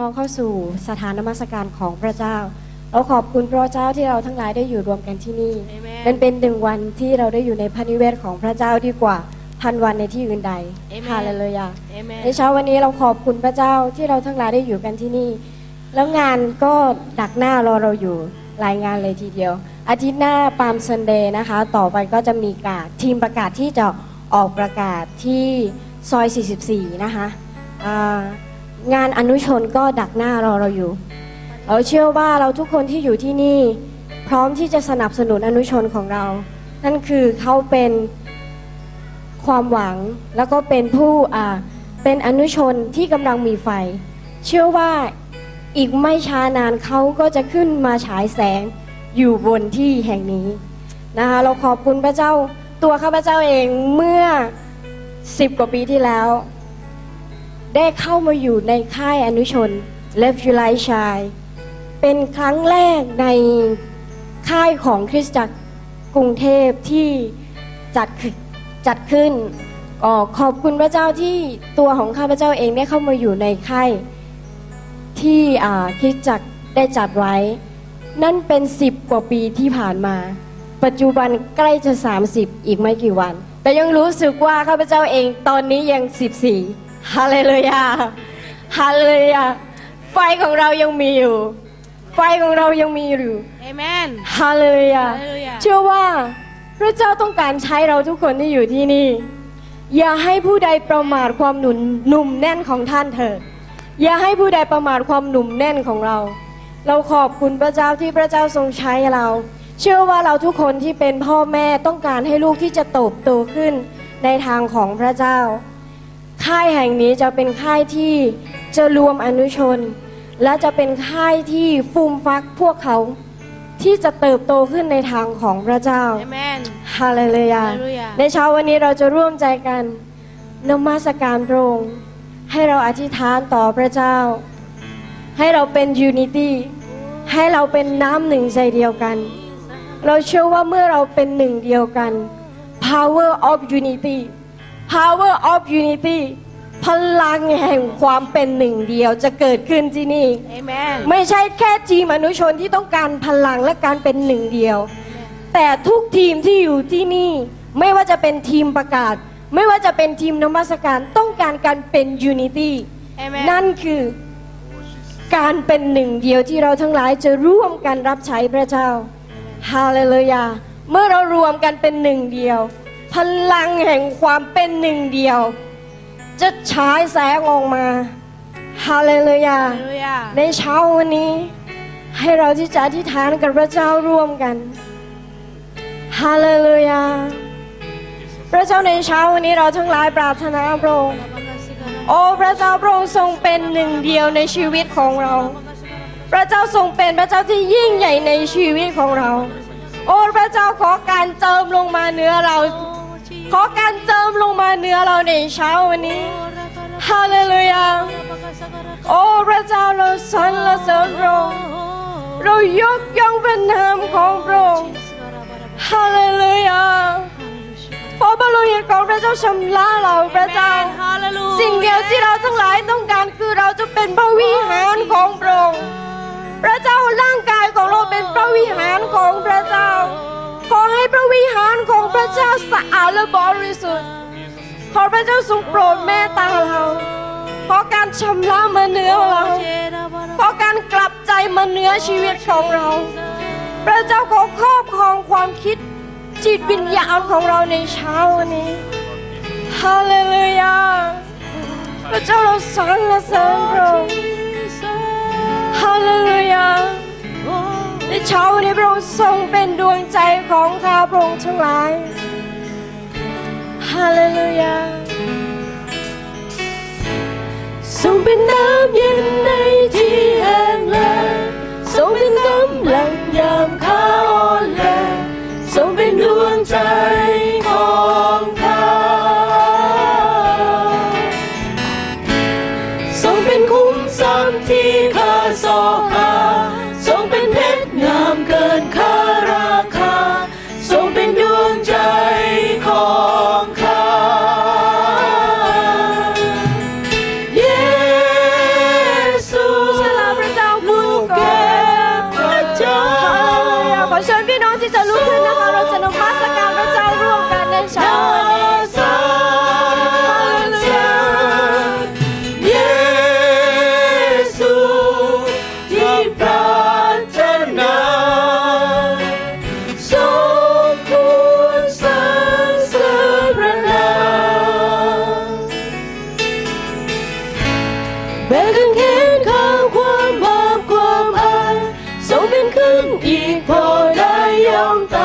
พี่น้องเข้าสู่สถานนมัสการของพระเจ้า เราขอบคุณพระเจ้าที่เราทั้งหลายได้อยู่รวมกันที่นี่ Amen มันเป็นหนึ่งวันที่เราได้อยู่ในพระนิเวศของพระเจ้าดีกว่าพันวันในที่อื่นใด Amen ฮาเลลูยา Amen ในเช้าวันนี้เราขอบคุณพระเจ้าที่เราทั้งหลายได้อยู่กันที่นี่ แล้วงานก็ดักหน้ารอเราอยู่หลายงานเลยทีเดียว อาทิตย์หน้าปาล์มซันเดย์นะคะ ต่อไปก็จะมีการทีมประกาศที่จะออกประกาศที่ซอย 44 นะคะอ่า งานอนุชนก็ดักหน้ารอเราอยู่ เราเชื่อว่าเราทุกคนที่อยู่ที่นี่ พร้อมที่จะสนับสนุนอนุชนของเรา นั่นคือเขาเป็นความหวังแล้วก็เป็นผู้เป็นอนุชนที่กำลังมีไฟ เชื่อว่าอีกไม่ช้านานเขาก็จะขึ้นมาฉายแสงอยู่บนที่แห่งนี้นะคะเราขอบคุณพระเจ้าตัวข้าพเจ้าเองเมื่อสิบกว่าปีที่แล้ว ได้เข้ามาอยู่ในค่ายอนุชนเลฟยูไลชาย เป็นครั้งแรกในค่ายของคริสตจักรกรุงเทพที่จัดขึ้นจัดขึ้นก็ขอบคุณพระเจ้าที่ตัวของข้าพเจ้าเองได้เข้ามาอยู่ในค่ายที่คริสตจักรได้จัดไว้ นั่นเป็นสิบกว่าปีที่ผ่านมา ปัจจุบันใกล้จะ 30 อีกไม่กี่วัน แต่ยังรู้สึกว่าข้าพเจ้าเองตอนนี้ยัง 14 ฮาเลลูยาฮาเลลูยาไฟของเรายังมีอยู่ ไฟของเรายังมีอยู่ Amen ฮาเลลูยาฮาเลลูยาเชื่อว่าพระเจ้าต้องการใช้เราทุกคนที่อยู่ที่นี่ อย่าให้ผู้ใดประมาทความหนุนหนุ่มแน่นของท่านเถิดอย่าให้ผู้ใดประมาทความหนุ่มแน่นของเรา เราขอบคุณพระเจ้าที่พระเจ้าทรงใช้เรา เชื่อว่าเราทุกคนที่เป็นพ่อแม่ต้องการให้ลูกที่จะโตบโตขึ้นในทางของพระเจ้า ค่ายแห่งนี้จะเป็นค่ายที่จะรวมอนุชน และจะเป็นค่ายที่ฟูมฟักพวกเขาที่จะเติบโตขึ้นในทางของพระเจ้า Amen ฮาเลลูยาฮาเลลูยา ในเช้าวันนี้เราจะร่วมใจกันนมัสการพระองค์ให้เราอธิษฐานต่อพระเจ้า ให้เราเป็นยูนิตี้ให้เราเป็นน้ำหนึ่งใจเดียวกัน เราเชื่อว่าเมื่อเราเป็นหนึ่งเดียวกัน power of unity power of unity พลังแห่งความเป็นหนึ่งเดียวจะเกิดขึ้นที่นี่ Amen ไม่ใช่แค่ทีมอนุชนที่ต้องการพลังและการเป็นหนึ่งเดียว แต่ทุกทีมที่อยู่ที่นี่ ไม่ว่าจะเป็นทีมประกาศ ไม่ว่าจะเป็นทีมนมัสการต้องการการเป็นยูนิตี้ Amen นั่นคือการเป็นหนึ่งเดียวที่เราทั้งหลายจะร่วมกันรับใช้พระเจ้าฮาเลลูยาเมื่อเรารวมกันเป็นหนึ่งเดียว พลังแห่งความเป็นหนึ่งเดียว จะฉายแสงออกมาฮาเลลูยา Hallelujah ในเช้าวันนี้ ให้เราที่จะอธิษฐานกับพระเจ้าร่วมกันฮาเลลูยา พระเจ้าในเช้าวันนี้เราทั้งหลายปรารถนาพระองค์โอ้พระเจ้าพระองค์ทรงเป็นหนึ่งเดียวในชีวิตของเรา พระเจ้าทรงเป็นพระเจ้าที่ยิ่งใหญ่ในชีวิตของเรา โอ้พระเจ้าขอการเจิมลงมาเหนือเรา ขอการเจิมลงมาเหนือเราในเช้าวันนี้ฮาเลลูยาโอ้พระเจ้าเราสรรเสริญพระองค์เรายกย่องพระนามของพระองค์ฮาเลลูยาเพราะพระโลหิตของพระเจ้าชำระเราพระเจ้า Hallelujah สิ่งเดียวที่เราทั้งหลายต้องการคือเราจะเป็นพระวิหารของพระองค์พระเจ้าร่างกายของเราเป็นพระวิหารของพระเจ้า ขอให้พระวิหารของพระเจ้าสะอาดและบริสุทธิ์ ขอพระเจ้าทรงโปรดเมตตาเราขอการชำระมาเนื้อเราขอการกลับใจมาเนื้อชีวิตของเรา พระเจ้าขอครอบครองความคิดจิตวิญญาณของเราในเช้าวันนี้ฮาเลลูยาพระเจ้าเราสรรเสริญพระองค์ฮาเลลูยา ในเช้าวันนี้พระองค์ทรงเป็นดวงใจของข้าพระองค์ทั้งหลายฮาเลลูยาทรงเป็นน้ำเย็นในที่แห้งแล้งทรงเป็นกำลังยามข้าอ่อนแรงทรงเป็นดวงใจ 熱破底音大，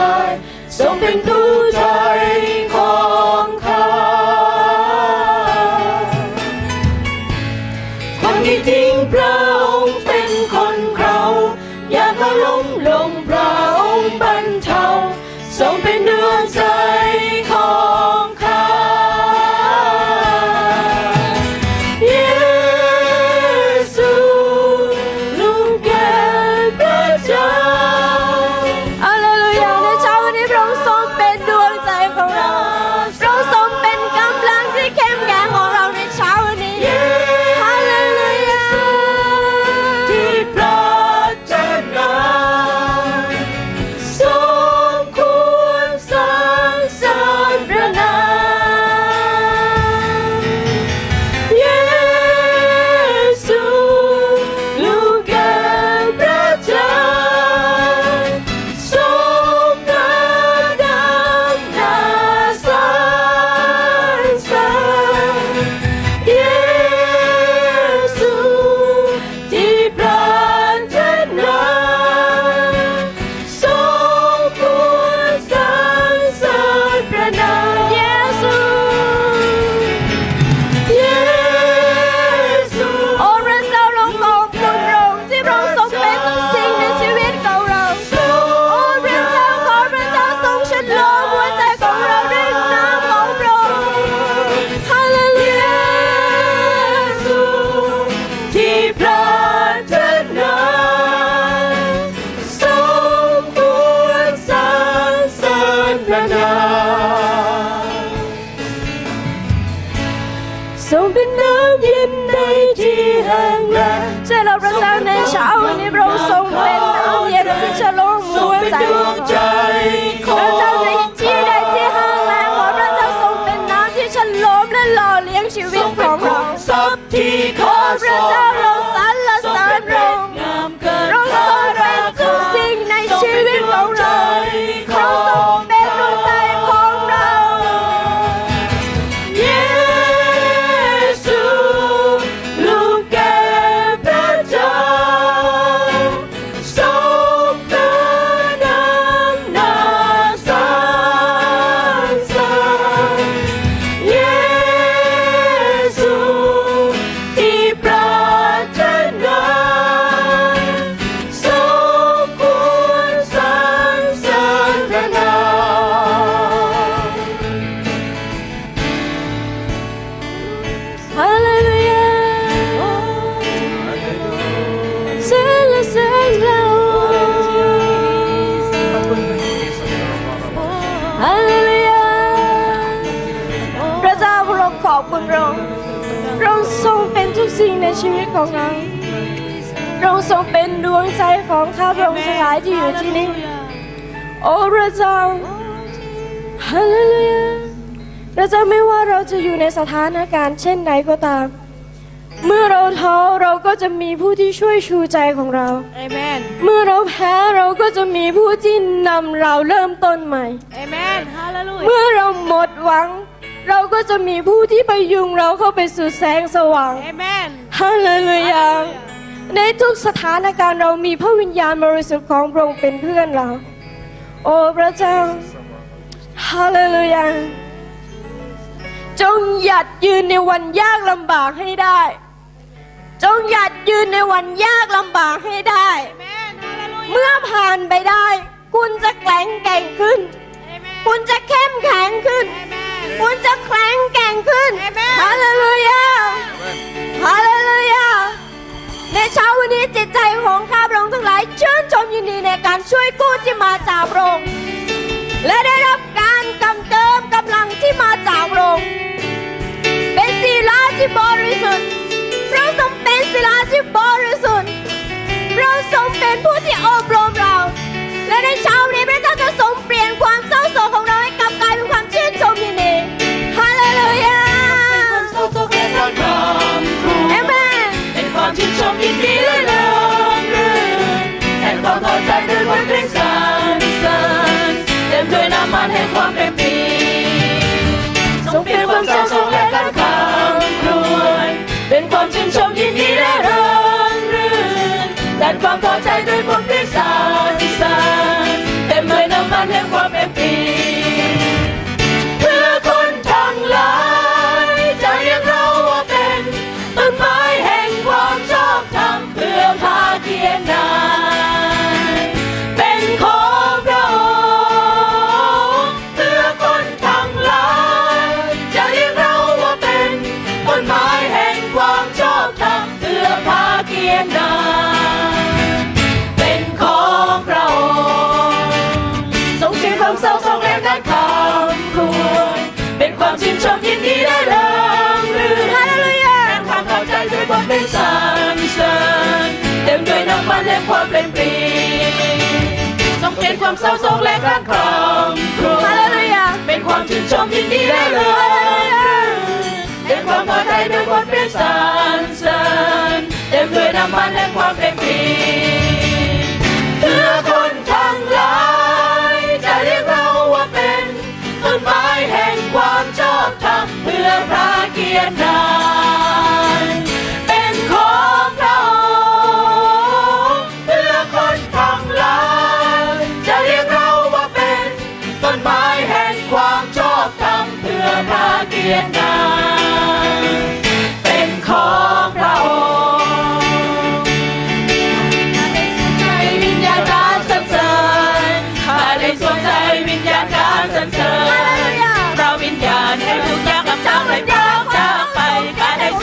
上並都在。 สถานการณ์เช่นไหนก็ตาม เมื่อเราท้อเราก็จะมีผู้ที่ช่วยชูใจของเรา Amen เมื่อเราแพ้เราก็จะมีผู้ที่นำเราเริ่มต้นใหม่ Amen Hallelujah เมื่อเราหมดหวัง เราก็จะมีผู้ที่ไปยุงเราเข้าไปสู่แสงสว่าง Amen ฮาเลลูยาในทุกสถานการณ์เรามีพระวิญญาณบริสุทธิ์ของพระองค์เป็นเพื่อนเรา โอ้พระเจ้าฮาเลลูยา จงหยัดยืนในวันยากลำบากให้ได้ จงหยัดยืนในวันยากลำบากให้ได้ เมื่อผ่านไปได้ คุณจะแข็งแกร่งขึ้น คุณจะเข้มแข็งขึ้น คุณจะแข็งแกร่งขึ้นฮาเลลูยาฮาเลลูยาในเช้าวันนี้จิตใจของข้าพระองค์ทั้งหลายชื่นชมยินดีในการช่วยกู้ที่มาจากพระองค์และได้รับการกำเกิ ที่มาจากลงเป็นศิลาที่บริสุทธิ์เราทรงเป็นศิลาที่บริสุทธิ์เราทรงเป็นผู้ที่อบรมเรา และในเช้านี้พระเจ้าจะทรงเปลี่ยนความเศร้าโศกของเรา ยนานเป็นของพระองค์ทรงชื่นความเศร้าทรงแรงนั้นคำควรเป็นความชื่นชมยินดีและเลิงลือฮาเลลูยาความเข้าใจด้วยบทเป็นสรรเสริญเต็มด้วยน้ำมันและความเปลี่ยนปีทรงเป็นความเศร้าทรงแรงนั้นคำควรฮาเลลูยาเป็นความชื่นชมยินดีและเลิงลือเป็นความพอใจด้วยบทเป็นสรร นำมันแห่งความเป็นจริงเพื่อคนทั้งหลายจะเรียกเราว่าเป็นต้นไม้แห่งความชอบธรรมเพื่อพระเกียรตินา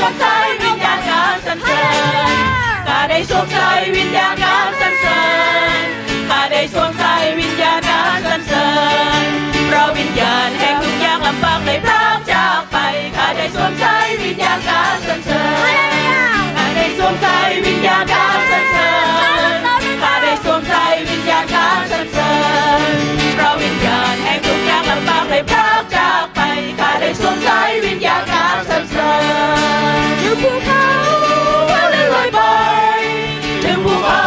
ความใจวิญญาณการสันเสริญข้าได้สวมใจวิญญาณการสันเสริญข้าได้สวมใจวิญญาณการสันเสริญเพราะวิญญาณแห่งทุกอย่างลำบากได้พรากจากไปข้าได้สวมใจวิญญาณการสันเสริญข้าได้สวมใจวิญญาณการสันเสริญ สวมใส่วิญญาณน้ำสันเสริญเพราะวิญญาณแห่งทุกอย่างลำบากได้พรากจากไปข้าได้สวมใส่วิญญาณน้ำสันเสริญถึงภูเขาเราได้ลอยไปถึงภูเขา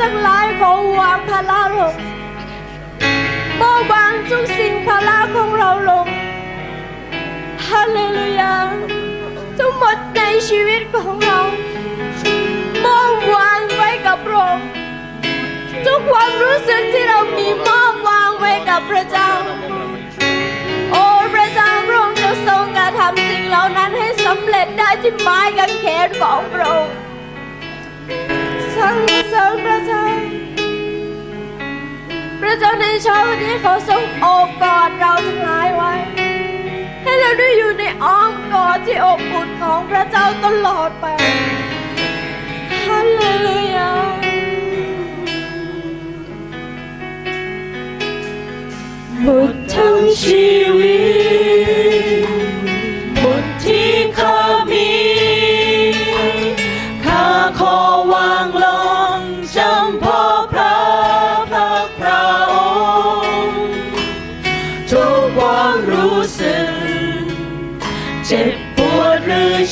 ทั้งหลขอวางภาระลงเบาวางทุกสิ่งภาระของเราลงฮาเลลูยาทั้งหมดในชีวิตของเรามอบวางไว้กับพระองค์ทุกความรู้สึกที่เรามีมอบวางไว้กับพระเจ้า โอ้พระเจ้าพระองค์จะทรงกระทำสิ่งเหล่านั้นให้สำเร็จได้ที่ไม้กางเขนของพระองค์ ครั้งที่สองพระเจ้า พระเจ้าในเช้าวันนี้เขาทรงโอบกอดเราทั้งหลายไว้ ให้เราได้อยู่ในอ้อมกอดที่อบอุ่นของพระเจ้าตลอดไปฮาเลลูยาบุตรทั้งชีวิต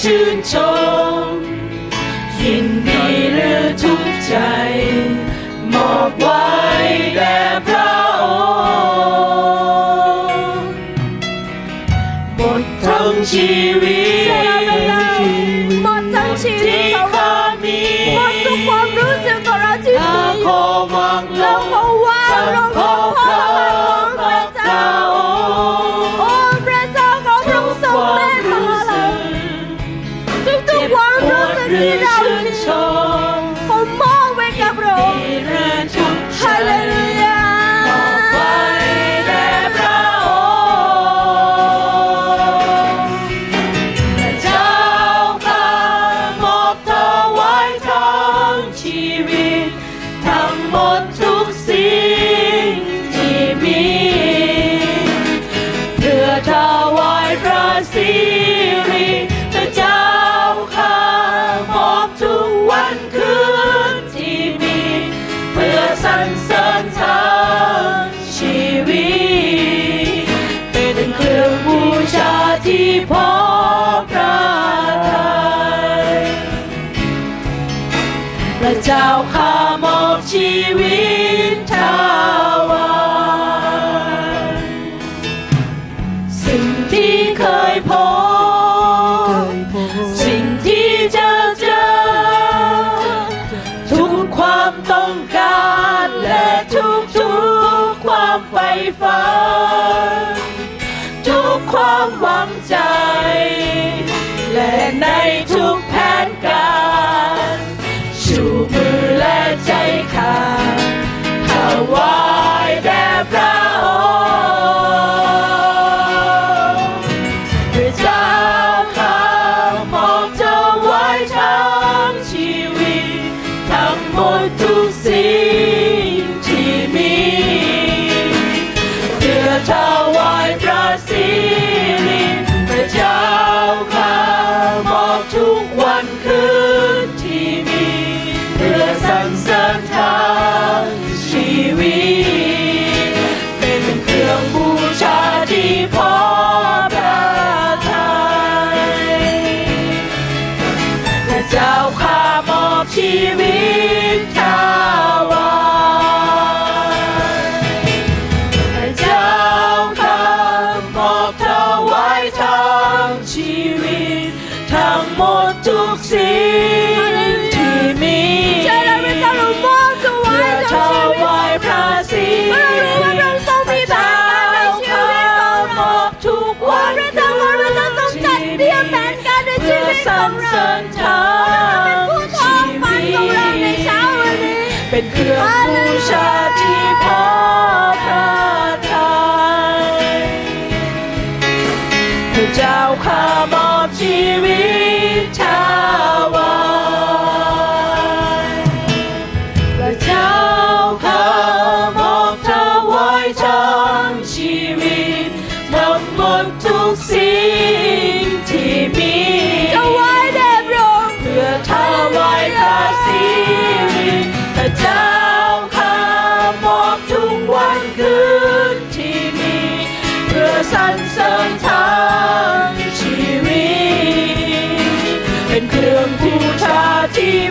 ชื่นชม ยินดีหรือทุกข์ใจ ข้ามอบชีวิตทาวาสิ่งที่เคยพบสิ่งที่เจอเจอ ทุกความต้องการและทุกทุกความไฝ่ฝันทุกความหวังใจ และในทุก proud.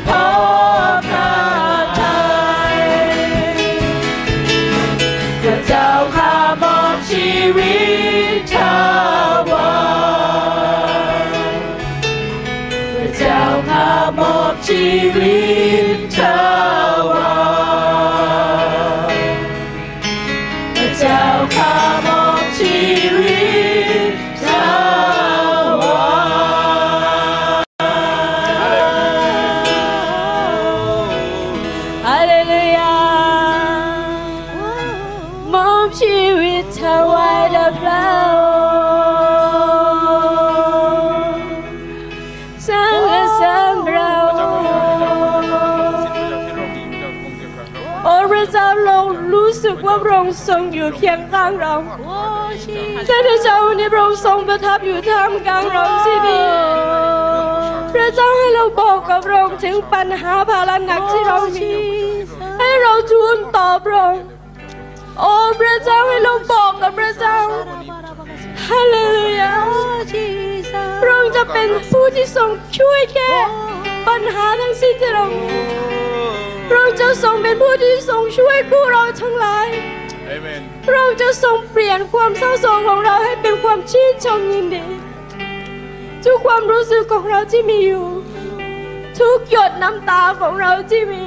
跑 อยู่เคียงข้างเราท่านเจ้าวันนี้พระองค์ทรงประทับอยู่ท่ามกลางเราที่นี่พระเจ้าให้เราบอกกับพระองค์ถึงปัญหาภาระหนักที่เรามีให้เราทูลตอบพระองค์โอ้พระเจ้าให้เราบอกกับพระเจ้าฮาเลลูยาพระองค์จะเป็นผู้ที่ทรงช่วยแก้ปัญหาทั้งสิ้นที่เรามีพระองค์จะทรงเป็นผู้ที่ทรงช่วยผู้เราทั้งหลาย พระองค์จะทรงเปลี่ยนความเศร้าโศกของเราให้เป็นความชื่นชมยินดี ทุกความรู้สึกของเราที่มีอยู่ ทุกหยดน้ำตาของเราที่มี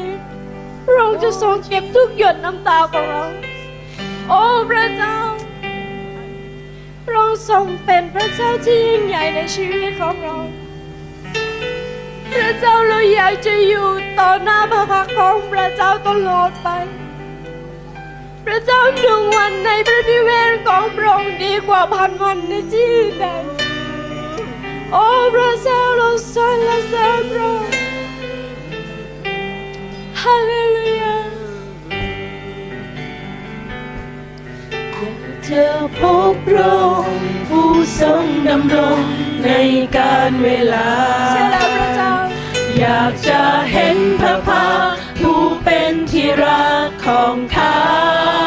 พระองค์จะทรงเก็บทุกหยดน้ำตาของเรา โอ้พระเจ้า พระองค์ทรงเป็นพระเจ้าที่ยิ่งใหญ่ในชีวิตของเราพระเจ้าเราอยากจะอยู่ต่อหน้าพระพักตร์ของพระเจ้าตลอดไป ระเจ้าหนึ่งวันในพระนิเวศของพระองค์ดีกว่าพันวันในที่ใดโอ้พระเจ้าเราสรรเสริญพระองค์ฮาเลลูยาเธอพบพระองค์ผู้ทรงดำรงในการเวลาใช่แล้วพระเจ้าอยากจะเห็นพระภาผู้เป็นที่รักของข้า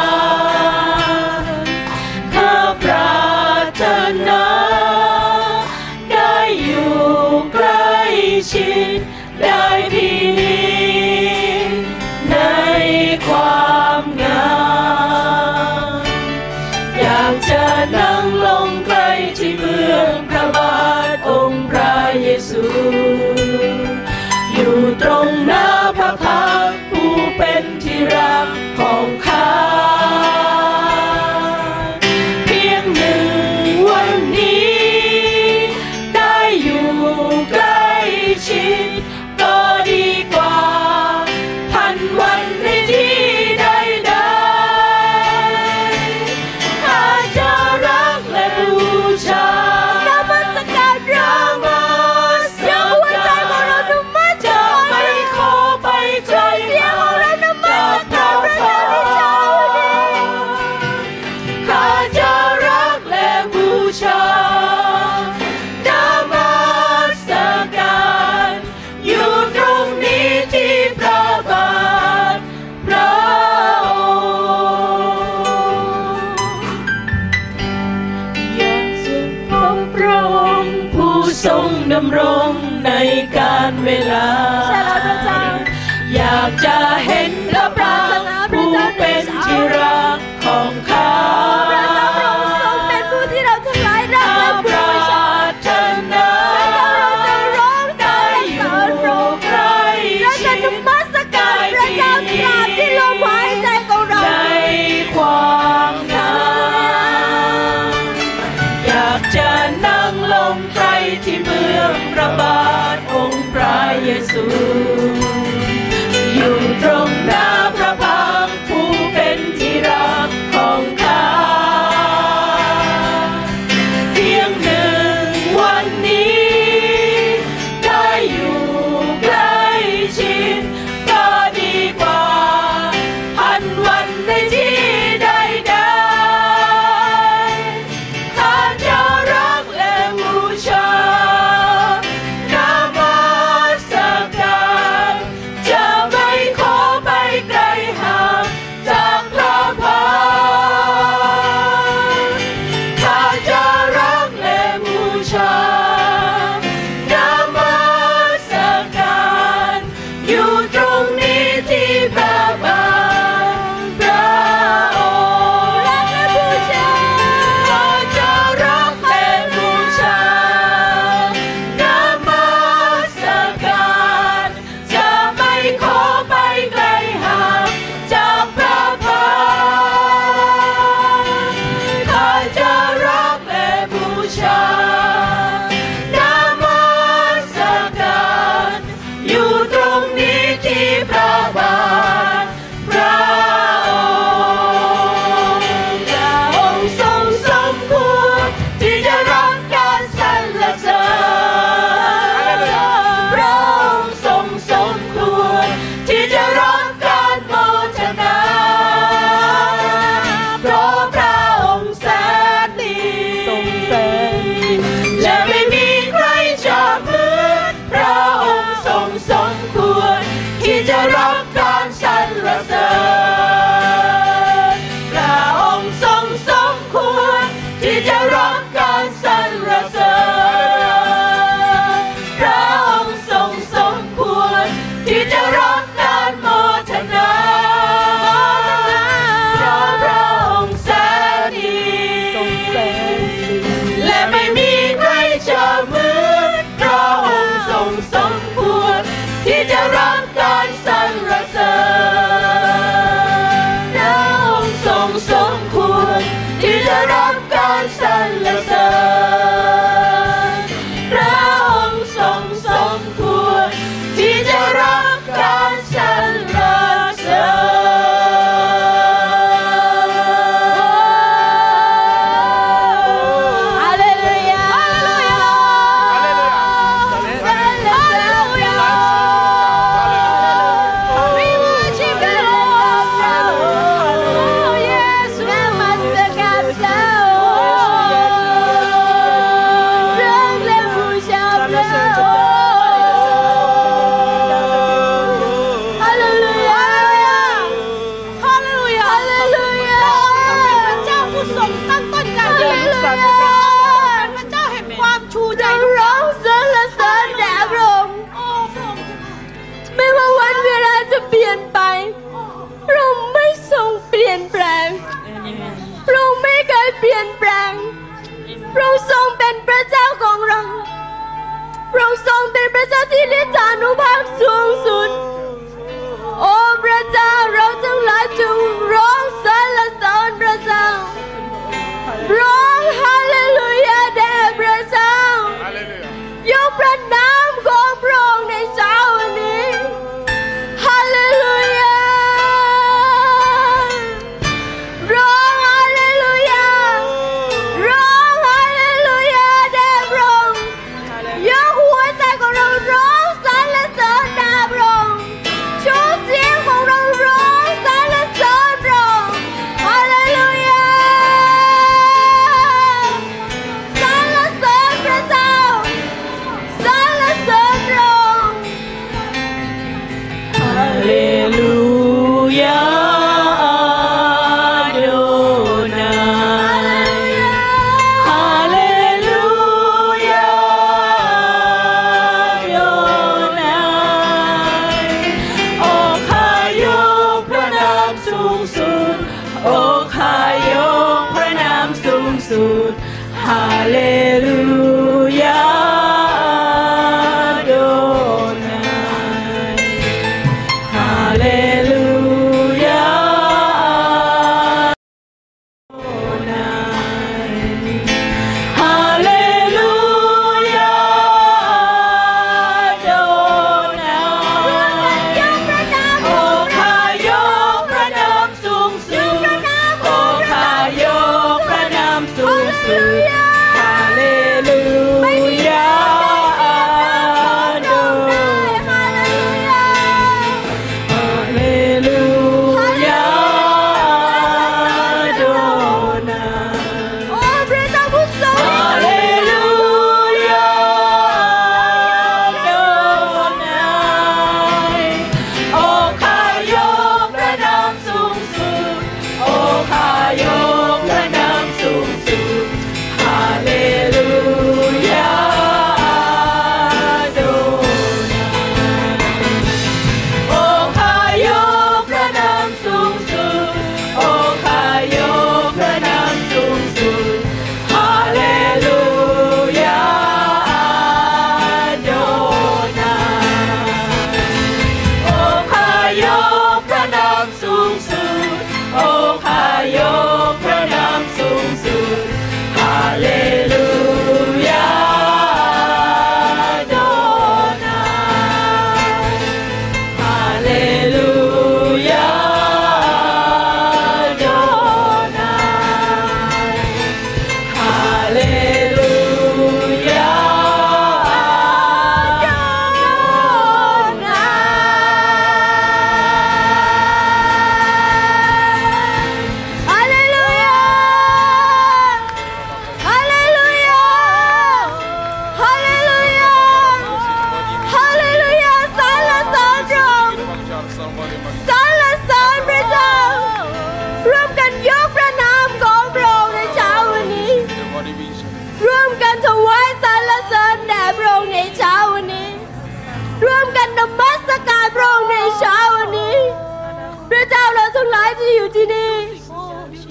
today.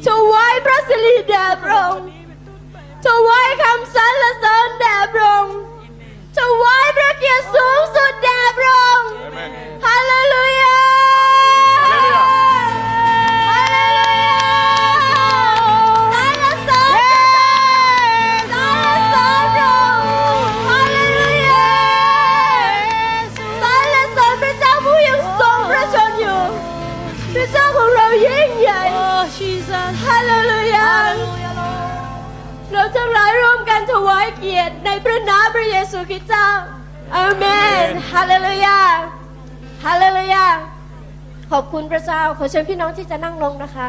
So why Brazil there, bro? So why come Salas on there, bro? So why break your souls? นาพระเยซูคริสต์เจ้าอเมนฮาเลลูยาฮาเลลูยาขอบคุณพระเจ้าขอเชิญพี่น้องที่จะนั่งลงนะคะ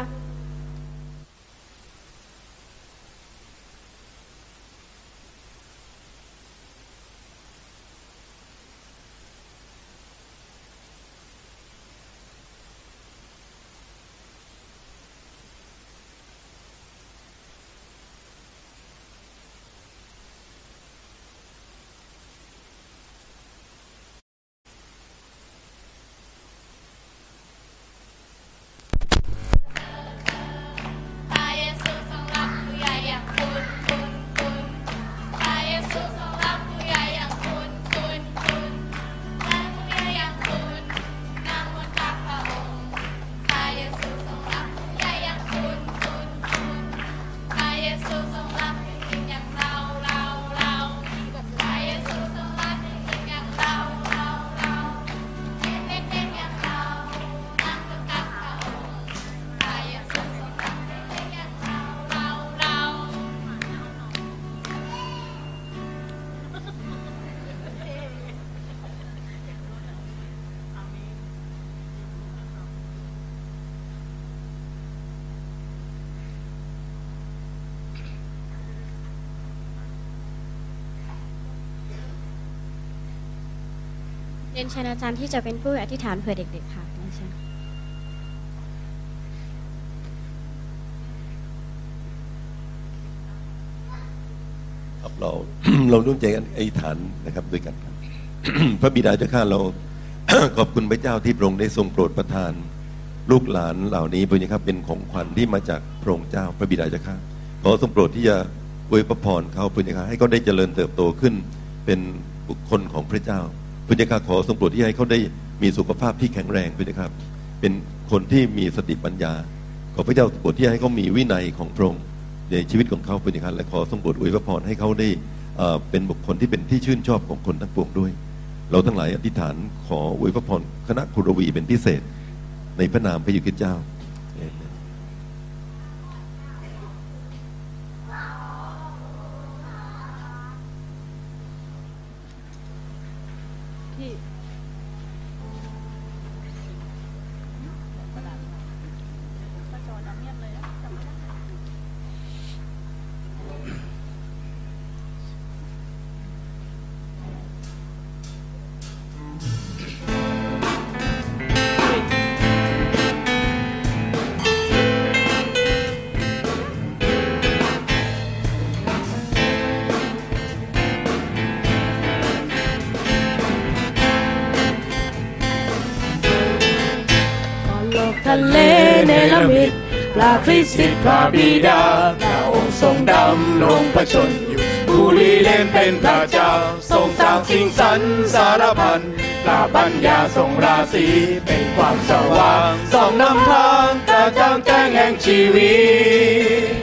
นเชิญอาจารย์ที่จะเป็นผู้อธิษฐานเผื่อเด็กๆค่ะเรียนเชิญครับเราเราร่วมใจกันอธิษฐานนะครับด้วยกันครับพระบิดาเจ้าข้าเราขอบคุณพระเจ้าที่พระองค์ได้ทรงโปรดประทาน ลูกหลานเหล่านี้พระเจ้าครับเป็นของขวัญที่มาจากพระองค์เจ้าพระบิดาเจ้าข้าขอทรงโปรดที่จะอวยพระพรเขาพระเจ้าข้าให้เขาได้เจริญเติบโตขึ้นเป็นบุคคลของพระเจ้า พระเจ้าข้าขอทรงโปรดที่ให้เขาได้มีสุขภาพที่แข็งแรงพระเจ้าครับเป็นคนที่มีสติปัญญา ขอพระเจ้าโปรดที่ให้เขามีวินัยของพระองค์ในชีวิตของเขาเป็นอย่าและขอทรงโปรดอวยพระพรให้เขาได้เป็นบุคคลที่เป็นที่ชื่นชอบของคนทั้งปวงด้วย เราทั้งหลายอธิษฐานขออวยพระพรคณะคุรวีเป็นพิเศษ ในพระนามพระยซูคริสต์เจ้า ดาพระองค์ทรงดำลงประชนอยู่ผู้ลีเล่นเป็นพระเจ้า ทรงสร้างสิ่งสรรสารพันปราบปัญญาทรงราศีเป็นความสว่างส่องนำทางกระจ่างแจ้งแห่งชีวิต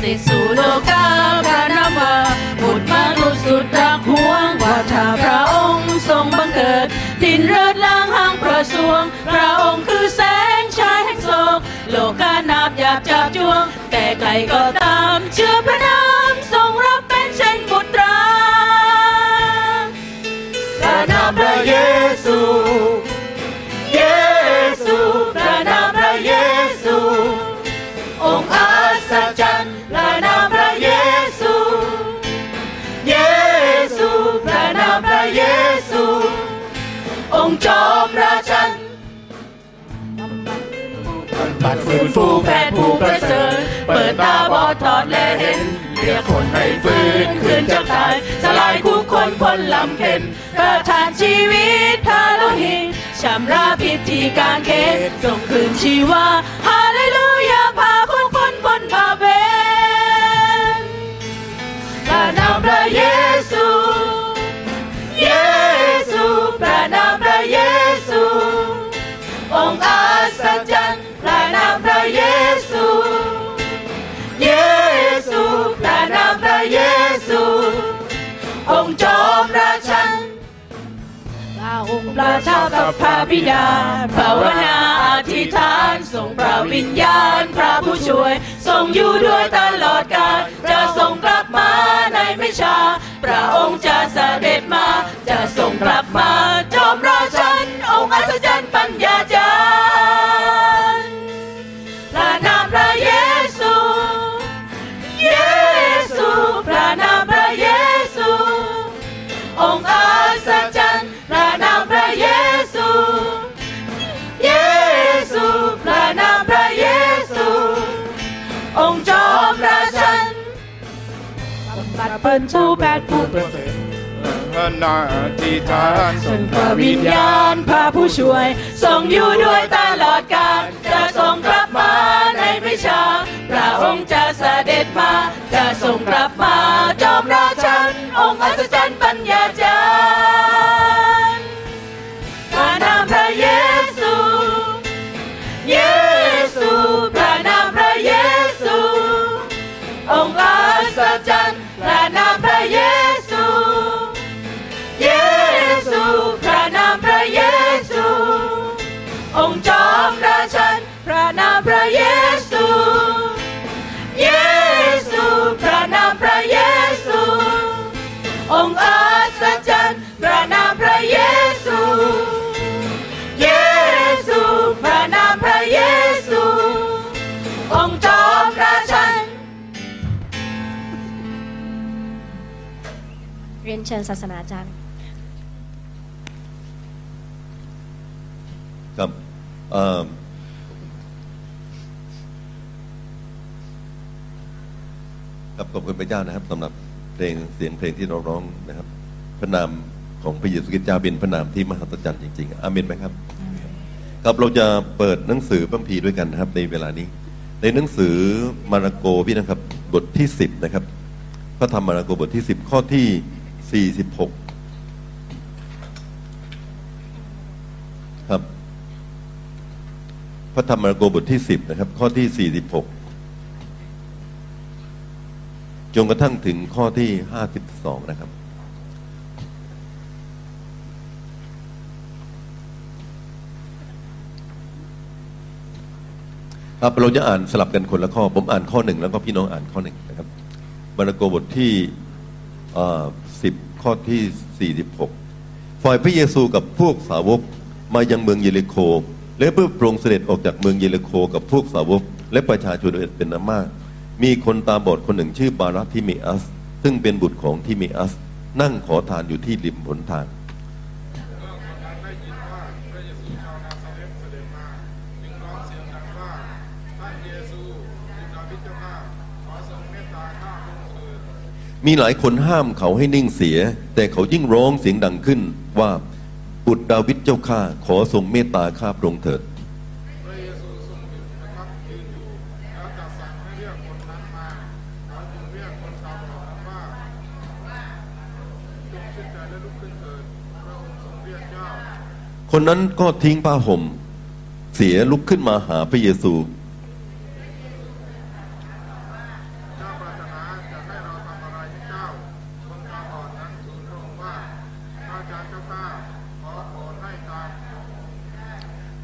สิสู่โลกาพระนามว่าบุตรมนุษย์สุดรักห่วงว่าถ้าพระองค์ทรงบังเกิดทินเริดล่างห้างประสวง พระองค์คือ โลกานาบอยากจับจวง แต่ไกลก็ตามเชื่อพระนามทรงรับเป็นเช่นบุตราพระนามพระเยซูเยซูพระนามพระเยซู องค์อัศจรรย์ บัดฟื้นฟูแพทย์ผู้ประเสริฐเปิดตาบอดทอดและเห็นเรียกคนให้ฟื้นคืนจากตายสลายคู่คนคนลำเข็นประทานชีวิตพาโลหิตชำระพิษที่การเขตส่งคืนชีวาฮาเลลูยาพาคนพ้นพ้นบาเบนพระนามพระเยซูเย องค์พระเจ้ากับพระบิดาภาวนาอธิษฐานทรงพระวิญญาณ พระผู้ช่วย ทรงอยู่ด้วยตลอดกาลจะทรงกลับมาในไม่ช้าพระองค์จะเสด็จมา จะทรงกลับมาจอมราชันองค์อัศจรรย์ปัญญาจา บำบัดเปิ้นผู้แปดผู้ประเสริฐพระนาธิษฐานส่งพระวิญญาณพระผู้ช่วย ทรงอยู่ด้วยตลอดกาลจะทรงกลับมาในไม่ช้าพระองค์จะเสด็จมา จะทรงกลับมาจอมราชันองค์อัศจรรย์ปัญญาเจ นามพระเยซู เยซู พระนามพระเยซู องค์อัศจรรย์พระนามพระเยซู เยซู พระนามพระเยซู องค์จอมราชันเรียนเชิญศาสนาจารย์ครับ ครับขอบคุณพระเจ้านะครับสำหรับเพลงเสียงเพลงที่เราร้องนะครับ พระนามของพระเยซูคริสต์เจ้าเป็นพระนามที่มหัศจรรย์จริง ๆอาเมนไหมครับ ครับเราจะเปิดหนังสือพระคัมภีร์ด้วยกันนะครับ ในเวลานี้ ในหนังสือมาระโกพี่นะครับ บทที่สิบนะครับพระธรรมมาระโกบทที่สิบข้อที่สี่สิบหกครับ พระธรรมมาระโกบทที่สิบนะครับ ข้อที่สี่สิบหก จนกระทั่งถึงข้อที่ห้าสิบสองนะครับ ครับเราจะอ่านสลับกันคนละข้อ ผมอ่านข้อหนึ่งแล้วก็พี่น้องอ่านข้อหนึ่งนะครับมาระโกบทที่สิบข้อที่สี่สิบหกฝ่ายพระเยซูกับพวกสาวกมายังเมืองเยริโค และเพื่อโปรงเสด็จออกจากเมืองเยริโคกับพวกสาวกและประชาชนเป็นอันมาก มีคนตาบอดคนหนึ่งชื่อบารัทิเมอัส ซึ่งเป็นบุตรของทิเมอัส นั่งขอทานอยู่ที่ริมหนทาง มีหลายคนห้ามเขาให้นิ่งเสีย แต่เขายิ่งร้องเสียงดังขึ้นว่าบุตรดาวิดเจ้าข้าขอทรงเมตตาข้าพระองค์เถิด คนนั้นก็ทิ้งผ้าห่ม เสียลุกขึ้นมาหาพระเยซู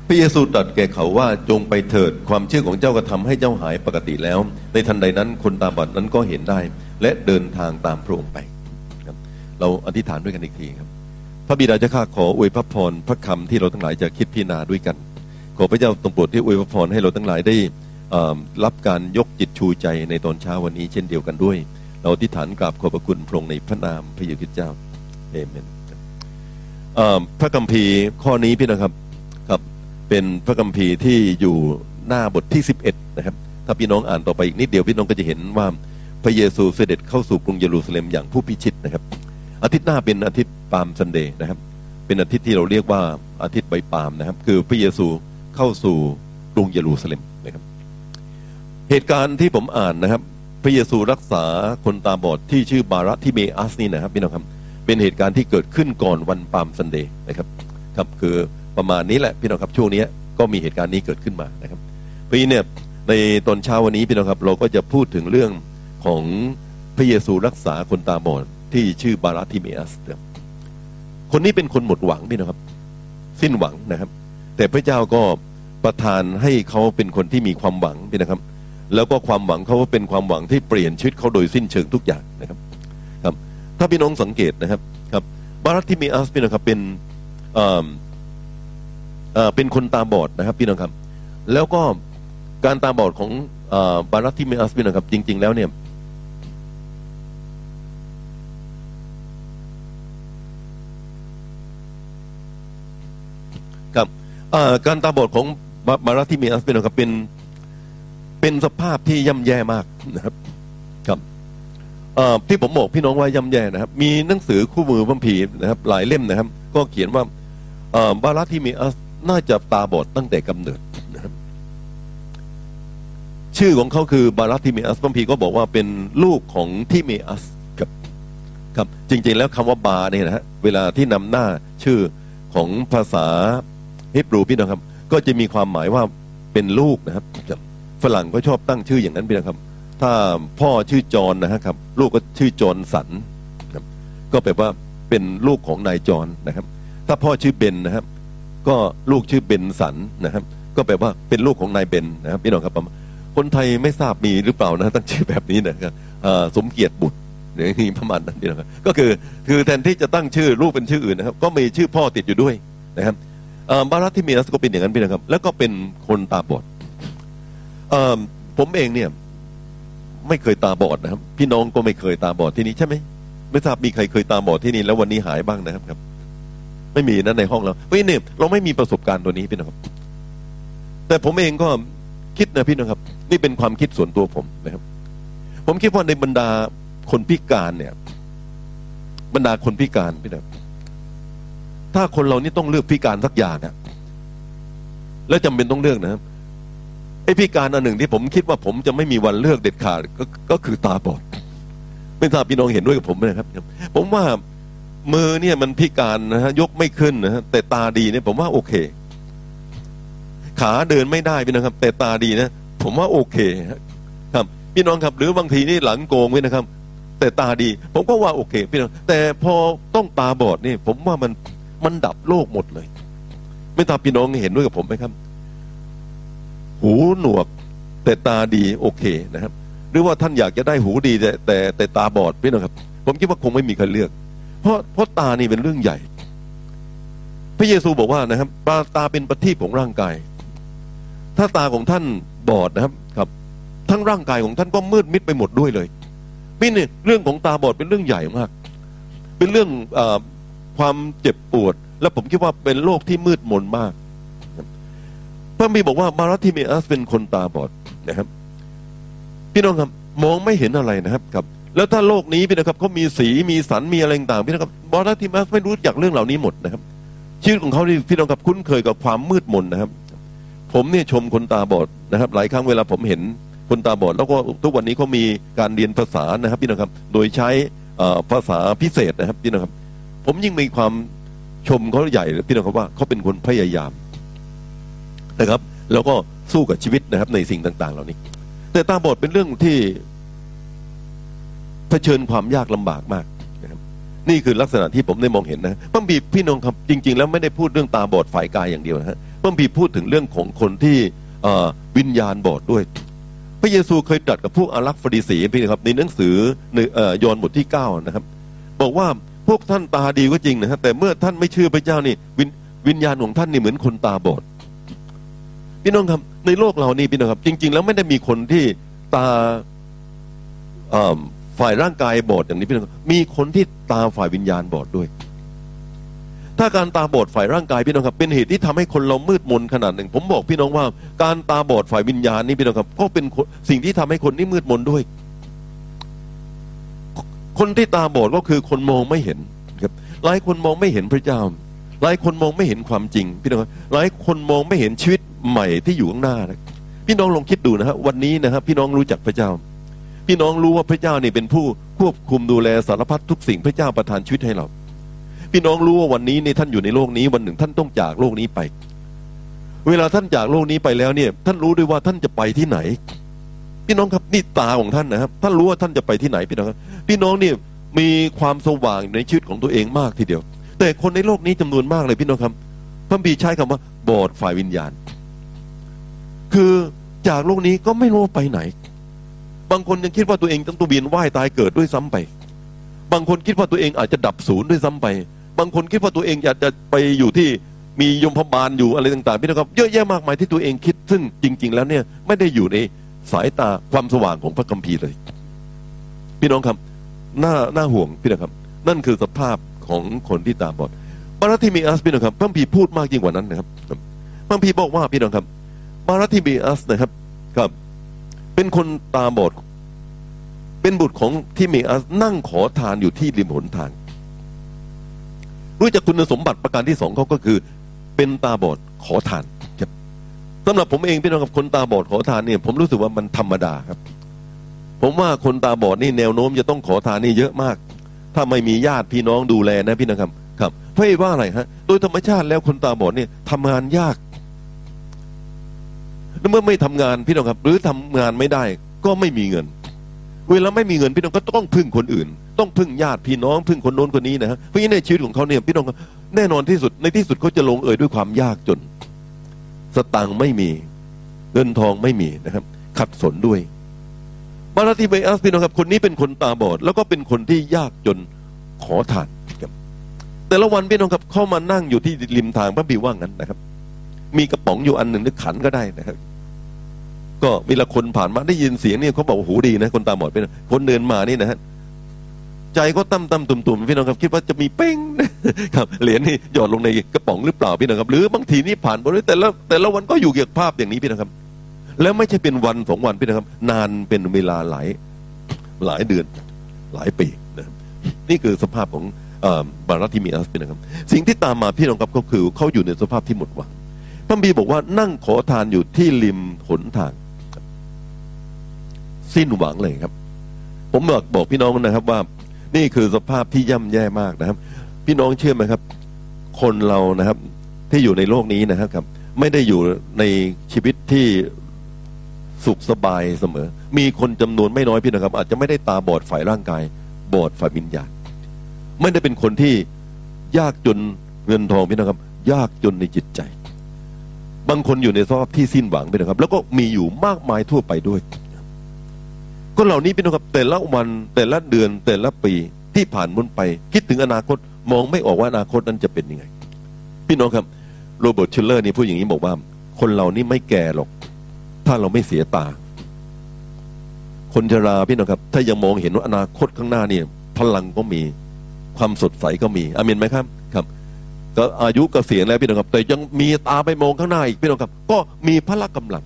พระเยซูตรัสแก่เขาว่าจงไปเถิดความเชื่อของเจ้าก็ทำให้เจ้าหายปกติแล้ว ในทันใดนั้นคนตาบอดนั้นก็เห็นได้ และเดินทางตามพระองค์ไปครับ เราอธิษฐานด้วยกันอีกทีครับ พระบิดาเจ้าข้าขออวยพระพรพระคำที่เราทั้งหลายจะคิดพิจารณาด้วยกัน ขอพระเจ้าทรงโปรดที่อวยพระพรให้เราทั้งหลายได้รับการยกจิตชูใจในตอนเช้าวันนี้เช่นเดียวกันด้วย เราอธิษฐานกราบขอบพระคุณพระองค์ในพระนามพระเยซูคริสต์เจ้าเอเมนพระคัมภีร์ข้อนี้พี่นะครับครับเป็นพระคัมภีร์ที่อยู่หน้าบทที่ 11 นะครับ ถ้าพี่น้องอ่านต่อไปอีกนิดเดียวพี่น้องก็จะเห็นว่าพระเยซูเสด็จเข้าสู่กรุงเยรูซาเล็มอย่างผู้พิชิตนะครับ อาทิตย์หน้าเป็นอาทิตย์ Palm Sunday นะครับ เป็นอาทิตย์ที่เราเรียกว่าอาทิตย์ใบปาล์มนะครับ คือพระเยซูเข้าสู่กรุงเยรูซาเล็มนะครับ เหตุการณ์ที่ผมอ่านนะครับ พระเยซูรักษาคนตาบอดที่ชื่อบาระที่เมอัสนี่นะครับพี่น้องครับเป็นเหตุการณ์ที่เกิดขึ้นก่อนวันปาล์มซันเดย์นะครับครับคือประมาณนี้แหละพี่น้องครับช่วงนี้ก็มีเหตุการณ์นี้เกิดขึ้นมานะครับพี่เนี่ยในตอนเช้าวันนี้พี่น้องครับเราก็จะพูดถึงเรื่องของพระเยซูรักษาคนตาบอด ที่ชื่อบาราทิเมอัสคนนี้เป็นคนหมดหวังพี่น้องครับ สิ้นหวังนะครับ แต่พระเจ้าก็ประทานให้เขาเป็นคนที่มีความหวังพี่นะครับ แล้วก็ความหวังเขาเป็นความหวังที่เปลี่ยนชีวิตเขาโดยสิ้นเชิงทุกอย่างนะครับ ครับ ถ้าพี่น้องสังเกตนะครับ ครับ บารัติเมอัสพี่น้องครับเป็นเอ่อเอ่อเป็นคนตาบอดนะครับพี่น้องครับ แล้วก็การตาบอดของอ่อบารัติเมอัสพี่น้องครับ จริง ๆ แล้วเนี่ย การตาบอดของบาบารัติเมอัสพี่น้องครับเป็นเป็นสภาพที่ย่ำแย่มากนะครับครับที่ผมบอกพี่น้องว่าย่ำแย่นะครับ มีหนังสือคู่มือพัมพีนะครับ หลายเล่มนะครับ ก็เขียนว่าบารัติเมอัสน่าจะตาบอดตั้งแต่กำเนิดนะครับ ชื่อของเขาคือบารัติเมอัสพัมพีก็บอกว่าเป็นลูกของทิเมอัสครับครับ จริง ๆ แล้วคำว่าบาเนี่ยนะฮะเวลาที่นำหน้าชื่อของภาษา ฮิบรูพี่น้องครับ ก็จะมีความหมายว่าเป็นลูกนะครับ ฝรั่งก็ชอบตั้งชื่ออย่างนั้นพี่นะครับ ถ้าพ่อชื่อจอห์นนะครับ ลูกก็ชื่อจอห์นสันก็แปลว่าเป็นลูกของนายจอห์นนะครับ ถ้าพ่อชื่อเบนนะครับ ก็ลูกชื่อเบนสันนะครับ ก็แปลว่าเป็นลูกของนายเบนนะครับพี่น้องครับประมคนไทยไม่ทราบมีหรือเปล่านะตั้งชื่อแบบนี้นะครับสมเกียรติบุตรหรืออย่างนี้ประมาณนั้นพี่น้องครับก็คือคือแทนที่จะตั้งชื่อลูกเป็นชื่ออื่นนะครับ ก็มีชื่อพ่อติดอยู่ด้วยนะครับ บารัตที่มีนัสก็เป็นอย่างนั้นพี่นะครับ แล้วก็เป็นคนตาบอดอผมเองเนี่ย ไม่เคยตาบอดนะครับ พี่น้องก็ไม่เคยตาบอดที่นี่ใช่ไหมไม่ทราบมีใครเคยตาบอดที่นี่แล้ววันนี้หายบ้างนะครับครับ ไม่มีนะในห้องเราเพราะฉะนั้นเนี่ยเราไม่มีประสบการณ์ตัวนี้พี่น้องครับ แต่ผมเองก็คิดนะพี่น้องครับ นี่เป็นความคิดส่วนตัวผมนะครับ ผมคิดว่าในบรรดาคนพิการเนี่ย บรรดาคนพิการพี่น้อง ถ้าคนเรานี่ต้องเลือกพิการสักอย่างอะแล้วจำเป็นต้องเลือกนะครับไอ้พิการอันหนึ่งที่ผมคิดว่าผมจะไม่มีวันเลือกเด็ดขาดก็ก็คือตาบอดไม่ทราบพี่น้องเห็นด้วยกับผมไหมครับ ผมว่ามือเนี่ยมันพิการนะฮะยกไม่ขึ้นนะฮะแต่ตาดีเนี่ยผมว่าโอเค ขาเดินไม่ได้พี่น้องครับ แต่ตาดีนะผมว่าโอเคครับพี่น้องครับ หรือบางทีนี่หลังโกงไว้นะครับ แต่ตาดี ผมก็ว่าโอเค พี่น้องแต่พอต้องตาบอดนี่ ผมว่ามัน มันดับโลกหมดเลย ไม่ทาพี่น้องเห็นด้วยกับผมไหมครับ หูหนวกแต่ตาดีโอเคนะครับ หรือว่าท่านอยากจะได้หูดีแต่แต่แต่ตาบอดพี่น้องครับ ผมคิดว่าคงไม่มีใครเลือก เพราะเพราะตานี่เป็นเรื่องใหญ่ พระเยซูบอกว่านะครับตาตาเป็นประทีปของร่างกาย ถ้าตาของท่านบอดนะครับครับ ทั้งร่างกายของท่านก็มืดมิดไปหมดด้วยเลยพี่เนี่ยเรื่องของตาบอดเป็นเรื่องใหญ่มาก เป็นเรื่องอ ความเจ็บปวด และผมคิดว่าเป็นโรคที่มืดมนมากพระมีบอกว่ามารัติเมอัสเป็นคนตาบอดนะครับ พี่น้องครับมองไม่เห็นอะไรนะครับครับ แล้วถ้าโลกนี้พี่นะครับเขามีสีมีสันมีอะไรต่างพี่นะครับบอรัติเมอัสไม่รู้จักเรื่องเหล่านี้หมดนะครับชีวิตของเขาที่พี่น้องครับคุ้นเคยกับความมืดมนนะครับ ผมเนี่ยชมคนตาบอดนะครับ หลายครั้งเวลาผมเห็นคนตาบอด แล้วก็ทุกวันนี้เขามีการเรียนภาษานะครับ พี่น้องครับ โดยใช้ภาษาพิเศษนะครับพี่น้องครับ ผมยิ่งมีความชมเขาใหญ่พี่น้องครับว่าเขาเป็นคนพยายามนะครับ แล้วก็สู้กับชีวิตนะครับ ในสิ่งต่าง ๆ เหล่านี้ แต่ตาบอดเป็นเรื่องที่เผชิญความยากลำบากมากนะครับนี่คือลักษณะที่ผมได้มองเห็นนะพระบีพี่น้องครับจริง ๆ แล้วไม่ได้พูดเรื่องตาบอดฝ่ายกายอย่างเดียวนะฮะพระบีพูดถึงเรื่องของคนที่วิญญาณบอดด้วย พระเยซูเคยตรัสกับพวกอารักษ์ฟริสีพี่นะครับในหนังสือในยอห์นบทที่เก้านะครับ บอกว่า วกท่านตาดีก็จริงนะฮะแต่เมื่อท่านไม่เชื่อพระเจ้านี่วิญวิญญาณของท่านนี่เหมือนคนตาบอดพี่น้องครับในโลกเรานี่พี่น้องครับ จริง ๆ แล้วไม่ได้มีคนที่ตาฝ่ายร่างกายบอดอย่างนี้พี่น้องมีคนที่ตาฝ่ายวิญญาณบอดด้วย ถ้าการตาบอดฝ่ายร่างกายพี่น้องครับ เป็นเหตุที่ทำให้คนเรามืดมนขนาดหนึ่ง ผมบอกพี่น้องว่า การตาบอดฝ่ายวิญญาณนี่พี่น้องครับก็เป็นสิ่งที่ทำให้คนนี่มืดมนด้วย คนที่ตาบอดก็คือคนมองไม่เห็นครับหลายคนมองไม่เห็นพระเจ้า หลายคนมองไม่เห็นความจริง พี่น้องหลายคนมองไม่เห็นชีวิตใหม่ที่อยู่ข้างหน้านะพี่น้องลองคิดดูนะครับวันนี้นะครับพี่น้องรู้จักพระเจ้า พี่น้องรู้ว่าพระเจ้านี่เป็นผู้ควบคุมดูแลสารพัดทุกสิ่งพระเจ้าประทานชีวิตให้เรา พี่น้องรู้ว่าวันนี้นี่ท่านอยู่ในโลกนี้ วันหนึ่งท่านต้องจากโลกนี้ไป เวลาท่านจากโลกนี้ไปแล้วเนี่ย ท่านรู้ด้วยว่าท่านจะไปที่ไหน พี่น้องครับนี่ตาของท่านนะครับท่านรู้ว่าท่านจะไปที่ไหนพี่น้องครับพี่น้องเนี่ยมีความสว่างในชีวิตของตัวเองมากทีเดียว แต่คนในโลกนี้จำนวนมากเลยพี่น้องครับพระบีใช้คำว่า บอดฝ่ายวิญญาณ คือจากโลกนี้ก็ไม่รู้ไปไหน บางคนยังคิดว่าตัวเองต้องตัวเวียนว่ายตายเกิดด้วยซ้ำไป บางคนคิดว่าตัวเองอาจจะดับศูนย์ด้วยซ้ำไป บางคนคิดว่าตัวเองอยากจะไปอยู่ที่มียมพบาลอยู่อะไรต่างๆพี่น้องครับ เยอะแยะมากมายที่ตัวเองคิดซึ่งจริง ๆ แล้วเนี่ยไม่ได้อยู่ใน สายตาความสว่างของพระคัมภีร์เลย พี่น้องครับน่าน่าห่วงพี่น้องครับ นั่นคือสภาพของคนที่ตาบอดบารัติมีอัสพี่น้องครับพระคัมภีร์พูดมากยิ่งกว่านั้นนะครับพระคัมภีร์บอกว่าพี่น้องครับบารัติมีอัสนะครับครับ เป็นคนตาบอดเป็นบุตรของที่เมอัสนั่งขอทานอยู่ที่ริมหนทางรู้จักคุณสมบัติประการที่สองเขาก็คือ เป็นตาบอดขอทาน สำหรับผมเองพี่น้องกับคนตาบอดขอทานเนี่ยผมรู้สึกว่ามันธรรมดาครับ ผมว่าคนตาบอดนี่แนวโน้มจะต้องขอทานนี่เยอะมาก ถ้าไม่มีญาติพี่น้องดูแลนะพี่น้องครับครับเพราะว่าอะไรฮะ โดยธรรมชาติแล้วคนตาบอดเนี่ยทำงานยากเมื่อไม่ทำงานพี่น้องครับ หรือทำงานไม่ได้ ก็ไม่มีเงิน เวลาไม่มีเงินพี่น้องก็ต้องพึ่งคนอื่น ต้องพึ่งญาติพี่น้องพึ่งคนโน้นคนนี้นะฮะเพราะฉะนั้นในชีวิตของเขาเนี่ยพี่น้องแน่นอนที่สุดในที่สุดเขาจะลงเอยด้วยความยากจน สตังไม่มี เงินทองไม่มีนะครับ ขัดสนด้วยมาราติเบอัสพี่น้องครับ คนนี้เป็นคนตาบอด แล้วก็เป็นคนที่ยากจนขอทานครับแต่ละวันพี่น้องครับเข้ามานั่งอยู่ที่ริมทางพระบิว่างั้นนะครับ มีกระป๋องอยู่อันหนึ่งหรือขันก็ได้นะครับ ก็เวลาคนผ่านมาได้ยินเสียงเนี่ยเขาบอกว่าหูดีนะ คนตาบอดเป็นคนเดินมานี่นะฮะ ใจก็ตั้มตั้มตุ่มตุ่มพี่น้องครับคิดว่าจะมีเป้งครับเหรียญนี่หยอดลงในกระป๋องหรือเปล่าพี่น้องครับ หรือบางทีนี่ผ่านไปแต่ละแต่ละวันก็อยู่เกี่ยวกับภาพอย่างนี้พี่น้องครับ แล้วไม่ใช่เป็นวันสองวันพี่น้องครับ นานเป็นเวลาหลายหลายเดือนหลายปีนะครับนี่คือสภาพของอบารัติมีอัสพี่นะครับ สิ่งที่ตามมาพี่น้องครับก็คือเขาอยู่ในสภาพที่หมดหวังพระบีบอกว่านั่งขอทานอยู่ที่ริมหนทาง สิ้นหวังเลยครับ ผมบอกบอกพี่น้องนะครับว่า นี่คือสภาพที่ย่ำแย่มากนะครับ พี่น้องเชื่อไหมครับ คนเรานะครับที่อยู่ในโลกนี้นะครับ ไม่ได้อยู่ในชีวิตที่สุขสบายเสมอ มีคนจำนวนไม่น้อยพี่นะครับ อาจจะไม่ได้ตาบอดฝ่ายร่างกาย บอดฝ่ายวิญญาณไม่ได้เป็นคนที่ยากจนเงินทองพี่นะครับ ยากจนในจิตใจ บางคนอยู่ในสภาพที่สิ้นหวังพี่นะครับ แล้วก็มีอยู่มากมายทั่วไปด้วย คนเหล่านี้พี่น้องครับแต่ละวันแต่ละเดือนแต่ละปีที่ผ่านพ้นไป คิดถึงอนาคตมองไม่ออกว่าอนาคตนั้นจะเป็นยังไง พี่น้องครับโรเบิร์ตชูลเลอร์นี่พูดอย่างนี้บอกว่า คนเรานี่ไม่แก่หรอก ถ้าเราไม่เสียตา คนชราพี่น้องครับ ถ้ายังมองเห็นว่าอนาคตข้างหน้าเนี่ย พลังก็มีความสดใสก็มีเอเมนไหมครับครับ ก็อายุเกษียณแล้วพี่น้องครับ แต่ยังมีตาไปมองข้างหน้าอีกพี่น้องครับ ก็มีพละกำลัง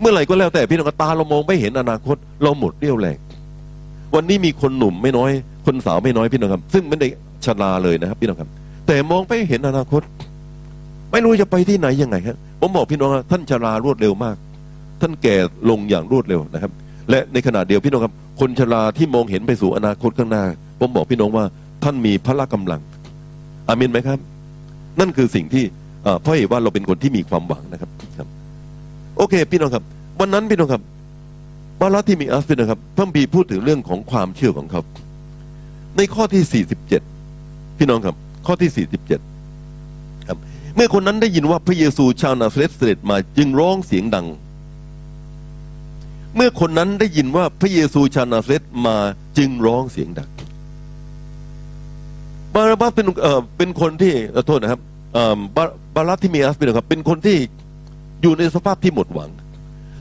เมื่อไหร่ก็แล้วแต่พี่น้องตาเรามองไม่เห็นอนาคต เราหมดเรี่ยวแรงวันนี้มีคนหนุ่มไม่น้อย คนสาวไม่น้อยพี่น้องครับ ซึ่งไม่ได้ชราเลยนะครับพี่น้องครับ แต่มองไม่เห็นอนาคต ไม่รู้จะไปที่ไหนยังไงครับผมบอกพี่น้องท่านชรารวดเร็วมาก ท่านแก่ลงอย่างรวดเร็วนะครับ และในขณะเดียวพี่น้องครับ คนชราที่มองเห็นไปสู่อนาคตข้างหน้าผมบอกพี่น้องว่า ท่านมีพละกำลังอามินไหมครับ นั่นคือสิ่งที่เอ่อเพราะเหตุว่าเราเป็นคนที่มีความหวังนะครับครับ โอเค พี่น้องครับ วันนั้นพี่น้องครับบาลาที่มีอัสพี่น้องครับพระคัมภีพูดถึงเรื่องของความเชื่อของเขาในข้อที่สี่สิบเจ็ดพี่น้องครับ ข้อที่สี่สิบเจ็ดครับ เมื่อคนนั้นได้ยินว่าพระเยซูชาวนาซาเรตเสด็จมาจึงร้องเสียงดัง เมื่อคนนั้นได้ยินว่าพระเยซูชาวนาซาเรตมาจึงร้องเสียงดังบาราบัสเป็นเอ่อเป็นคนที่ขอโทษนะครับเอ่อบาบารัสที่มีอัสเป็นครับ เป็นคนที่ อยู่ในสภาพที่หมดหวัง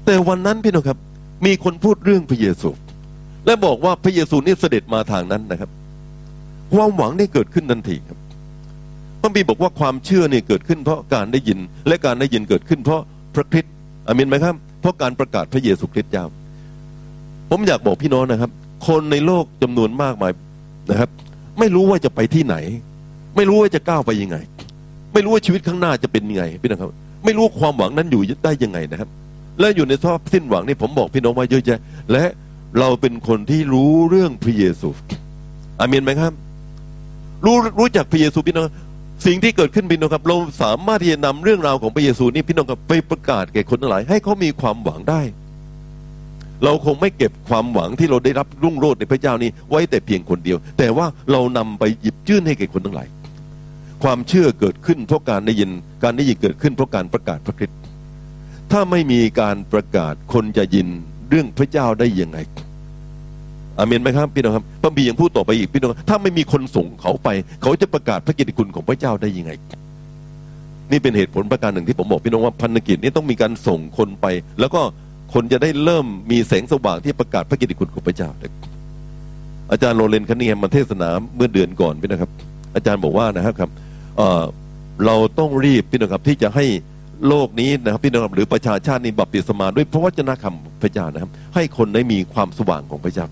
แต่วันนั้นพี่น้องครับ มีคนพูดเรื่องพระเยซู และบอกว่าพระเยซูนี่เสด็จมาทางนั้นนะครับ ความหวังได้เกิดขึ้นทันทีครับพระบีบอกว่าความเชื่อเนี่ยเกิดขึ้นเพราะการได้ยินและการได้ยินเกิดขึ้น เพราะพระคริสต์อามินไหมครับ เพราะการประกาศพระเยซูคริสต์เจ้าผมอยากบอกพี่น้องนะครับ คนในโลกจำนวนมากมายนะครับ ไม่รู้ว่าจะไปที่ไหน ไม่รู้ว่าจะก้าวไปยังไง ไม่รู้ว่าชีวิตข้างหน้าจะเป็นยังไงพี่น้องครับ ไม่รู้ความหวังนั้นอยู่ได้ยังไงนะครับ และอยู่ในสภาพสิ้นหวังนี่ผมบอกพี่น้องว่าเยอะแยะและเราเป็นคนที่รู้เรื่องพระเยซูอาเมนไหมครับ รู้รู้จักพระเยซูพี่น้องสิ่งที่เกิดขึ้นพี่น้องครับ เราสามารถที่จะนำเรื่องราวของพระเยซูนี่พี่น้องครับไปประกาศแก่คนทั้งหลายให้เขามีความหวังได้ เราคงไม่เก็บความหวังที่เราได้รับรุ่งโรจน์ในพระเจ้านี้ไว้แต่เพียงคนเดียว แต่ว่าเรานำไปหยิบยื่นให้แก่คนทั้งหลาย ความเชื่อเกิดขึ้นเพราะการได้ยิน การได้ยินเกิดขึ้นเพราะการประกาศพระคริสต์ถ้าไม่มีการประกาศคนจะยินเรื่องพระเจ้าได้ยังไงอาเมนไหมครับพี่น้องครับพระบียังพูดต่อไปอีกพี่น้องถ้าไม่มีคนส่งเขาไป เขาจะประกาศพระกิตติคุณของพระเจ้าได้ยังไง นี่เป็นเหตุผลประการหนึ่งที่ผมบอกพี่น้องว่าพันธกิจนี้ต้องมีการส่งคนไป แล้วก็คนจะได้เริ่มมีแสงสว่างที่ประกาศพระกิตติคุณของพระเจ้า อาจารย์โรเลนคันนีแฮมมาเทศนาเมื่อเดือนก่อนพี่นะครับ อาจารย์บอกว่านะครับ เราต้องรีบพี่น้องครับที่จะให้โลกนี้นะครับพี่น้องครับหรือประชาชาตินี้บัพติศมาด้วยพระวจนะคำพระเจ้านะครับ ให้คนได้มีความสว่างของพระเจ้า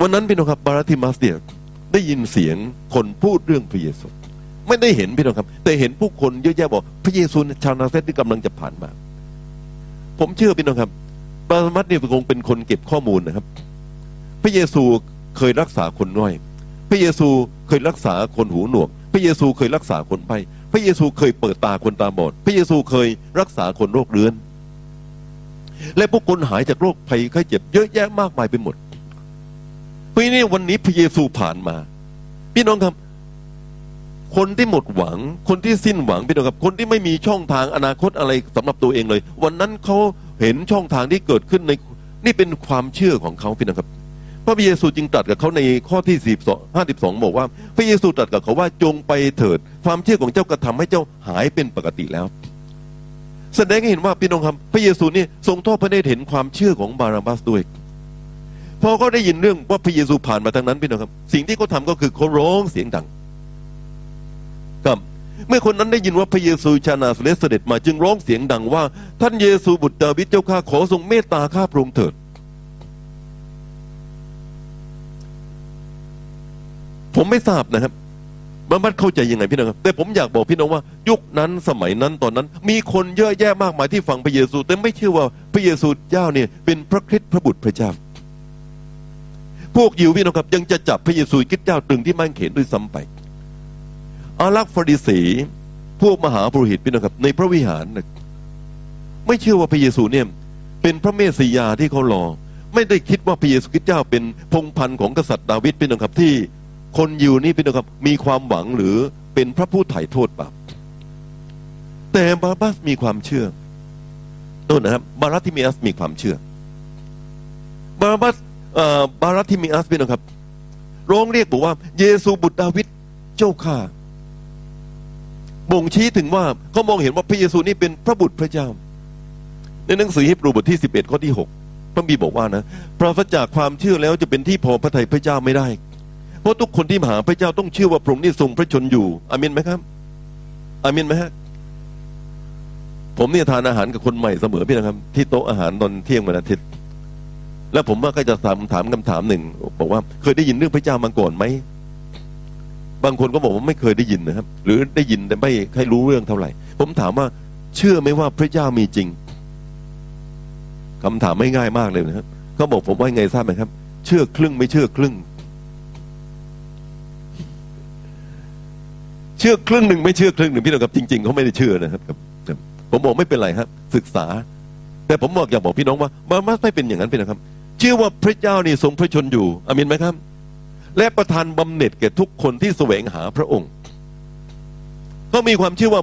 วันนั้นพี่น้องครับบาราธิมัสเดียได้ยินเสียงคนพูดเรื่องพระเยซูไม่ได้เห็นพี่น้องครับ แต่เห็นผู้คนเยอะแยะบอก พระเยซูชาวนาเซตที่กำลังจะผ่านมา ผมเชื่อพี่น้องครับบารามัสเนี่ยคงเป็นคนเก็บข้อมูลนะครับ พระเยซูเคยรักษาคนน้อย พระเยซูเคยรักษาคนหูหนวก พระเยซูเคยรักษาคนไปพระเยซูเคยเปิดตาคนตาบอด พระเยซูเคยรักษาคนโรคเรื้อน และพวกคนหายจากโรคภัยไข้เจ็บเยอะแยะมากมายไปหมดเพราะนี่วันนี้พระเยซูผ่านมา พี่น้องครับ คนที่หมดหวัง คนที่สิ้นหวังพี่น้องครับ คนที่ไม่มีช่องทางอนาคตอะไรสำหรับตัวเองเลย วันนั้นเขาเห็นช่องทางที่เกิดขึ้นในนี่เป็นความเชื่อของเขาพี่น้องครับ พระเยซูจึงตรัสกับเขาในข้อที่สิบสองห้าสิบสองบอกว่า พระเยซูตรัสกับเขาว่าจงไปเถิด ความเชื่อของเจ้ากระทำให้เจ้าหายเป็นปกติแล้ว แสดงให้เห็นว่าพี่น้องครับพระเยซูนี่ทรงทอดพระเนตรเห็นความเชื่อของบาราบัสด้วยพอเขาได้ยินเรื่องว่าพระเยซูผ่านมาทางนั้นพี่น้องครับ สิ่งที่เขาทำก็คือเขาร้องเสียงดังครับเมื่อคนนั้นได้ยินว่าพระเยซูชานาสเลสเสด็จมาจึงร้องเสียงดังว่า ท่านเยซูบุตรดาวิดเจ้าข้าขอทรงเมตตาข้าพระองค์เถิด ผมไม่ทราบนะครับบางบัดเข้าใจยังไงพี่น้องครับแต่ผมอยากบอกพี่น้องว่า ยุคนั้นสมัยนั้นตอนนั้น มีคนเยอะแยะมากมายที่ฟังพระเยซู แต่ไม่เชื่อว่าพระเยซูเจ้าเนี่ยเป็นพระคริสต์พระบุตรพระเจ้า พวกยิวพี่น้องครับ ยังจะจับพระเยซูคริสต์เจ้าตรึงที่มั่นเขนด้วยซ้ำไป อารักษ์ฟริสีพวกมหาปุโรหิตพี่น้องครับ ในพระวิหารนะไม่เชื่อว่าพระเยซูเนี่ยเป็นพระเมสสิยาที่เขารอ ไม่ได้คิดว่าพระเยซูคริสต์เจ้าเป็นพงพันธุ์ของกษัตริย์ดาวิดพี่น้องครับที่ คนอยิวนี่พี่น้องครับมีความหวังหรือเป็นพระผู้ไถ่โทษบาปแต่บาบัสมีความเชื่อโน่นนะครับ บารัติมิอัสมีความเชื่อ บาบัสเอ่อบารัติมิอัสพี่น้องครับร้องเรียกบอกว่า เยซูบุตรดาวิดเจ้าข้าบ่งชี้ถึงว่าเขามองเห็นว่าพระเยซูนี่เป็นพระบุตรพระเจ้า ในหนังสือฮีบรูบทที่สิบเอ็ดข้อที่หกพระบีบอกว่านะปราศจากความเชื่อแล้วจะเป็นที่พอพระทัยพระเจ้าไม่ได้ ราะทุกคนที่หาพระเจ้าต้องเชื่อว่าพระองค์นี่ทรงพระชนอยู่อามินไหมครับอามินไหมฮะผมเนี่ยทานอาหารกับคนใหม่เสมอพี่นะครับ ที่โต๊ะอาหารตอนเที่ยงวันอาทิตย์ แล้วผมว่าก็จะถามถามคำถามหนึ่งบอกว่าเคยได้ยินเรื่องพระเจ้ามาก่อนไหมบางคนก็บอกว่าไม่เคยได้ยินนะครับ หรือได้ยินแต่ไม่ให้รู้เรื่องเท่าไหร่ ผมถามว่า เชื่อไหมว่าพระเจ้ามีจริงคำถามไม่ง่ายมากเลยนะครับเขาบอกผมว่าไงทราบไหมครับ เชื่อครึ่งไม่เชื่อครึ่ง เชื่อครึ่งหนึ่งไม่เชื่อครึ่งหนึ่งพี่น้องครับจริงๆเขาไม่ได้เชื่อนะครับ ผมบอกไม่เป็นไรครับ ศึกษา แต่ผมบอกอยากบอกพี่น้องว่ามามาไม่เป็นอย่างนั้นพี่นะครับ เชื่อว่าพระเจ้านี่ทรงพระชนอยู่อามินไหมครับ และประทานบำเหน็จแก่ทุกคนที่แสวงหาพระองค์ ก็มีความเชื่อว่า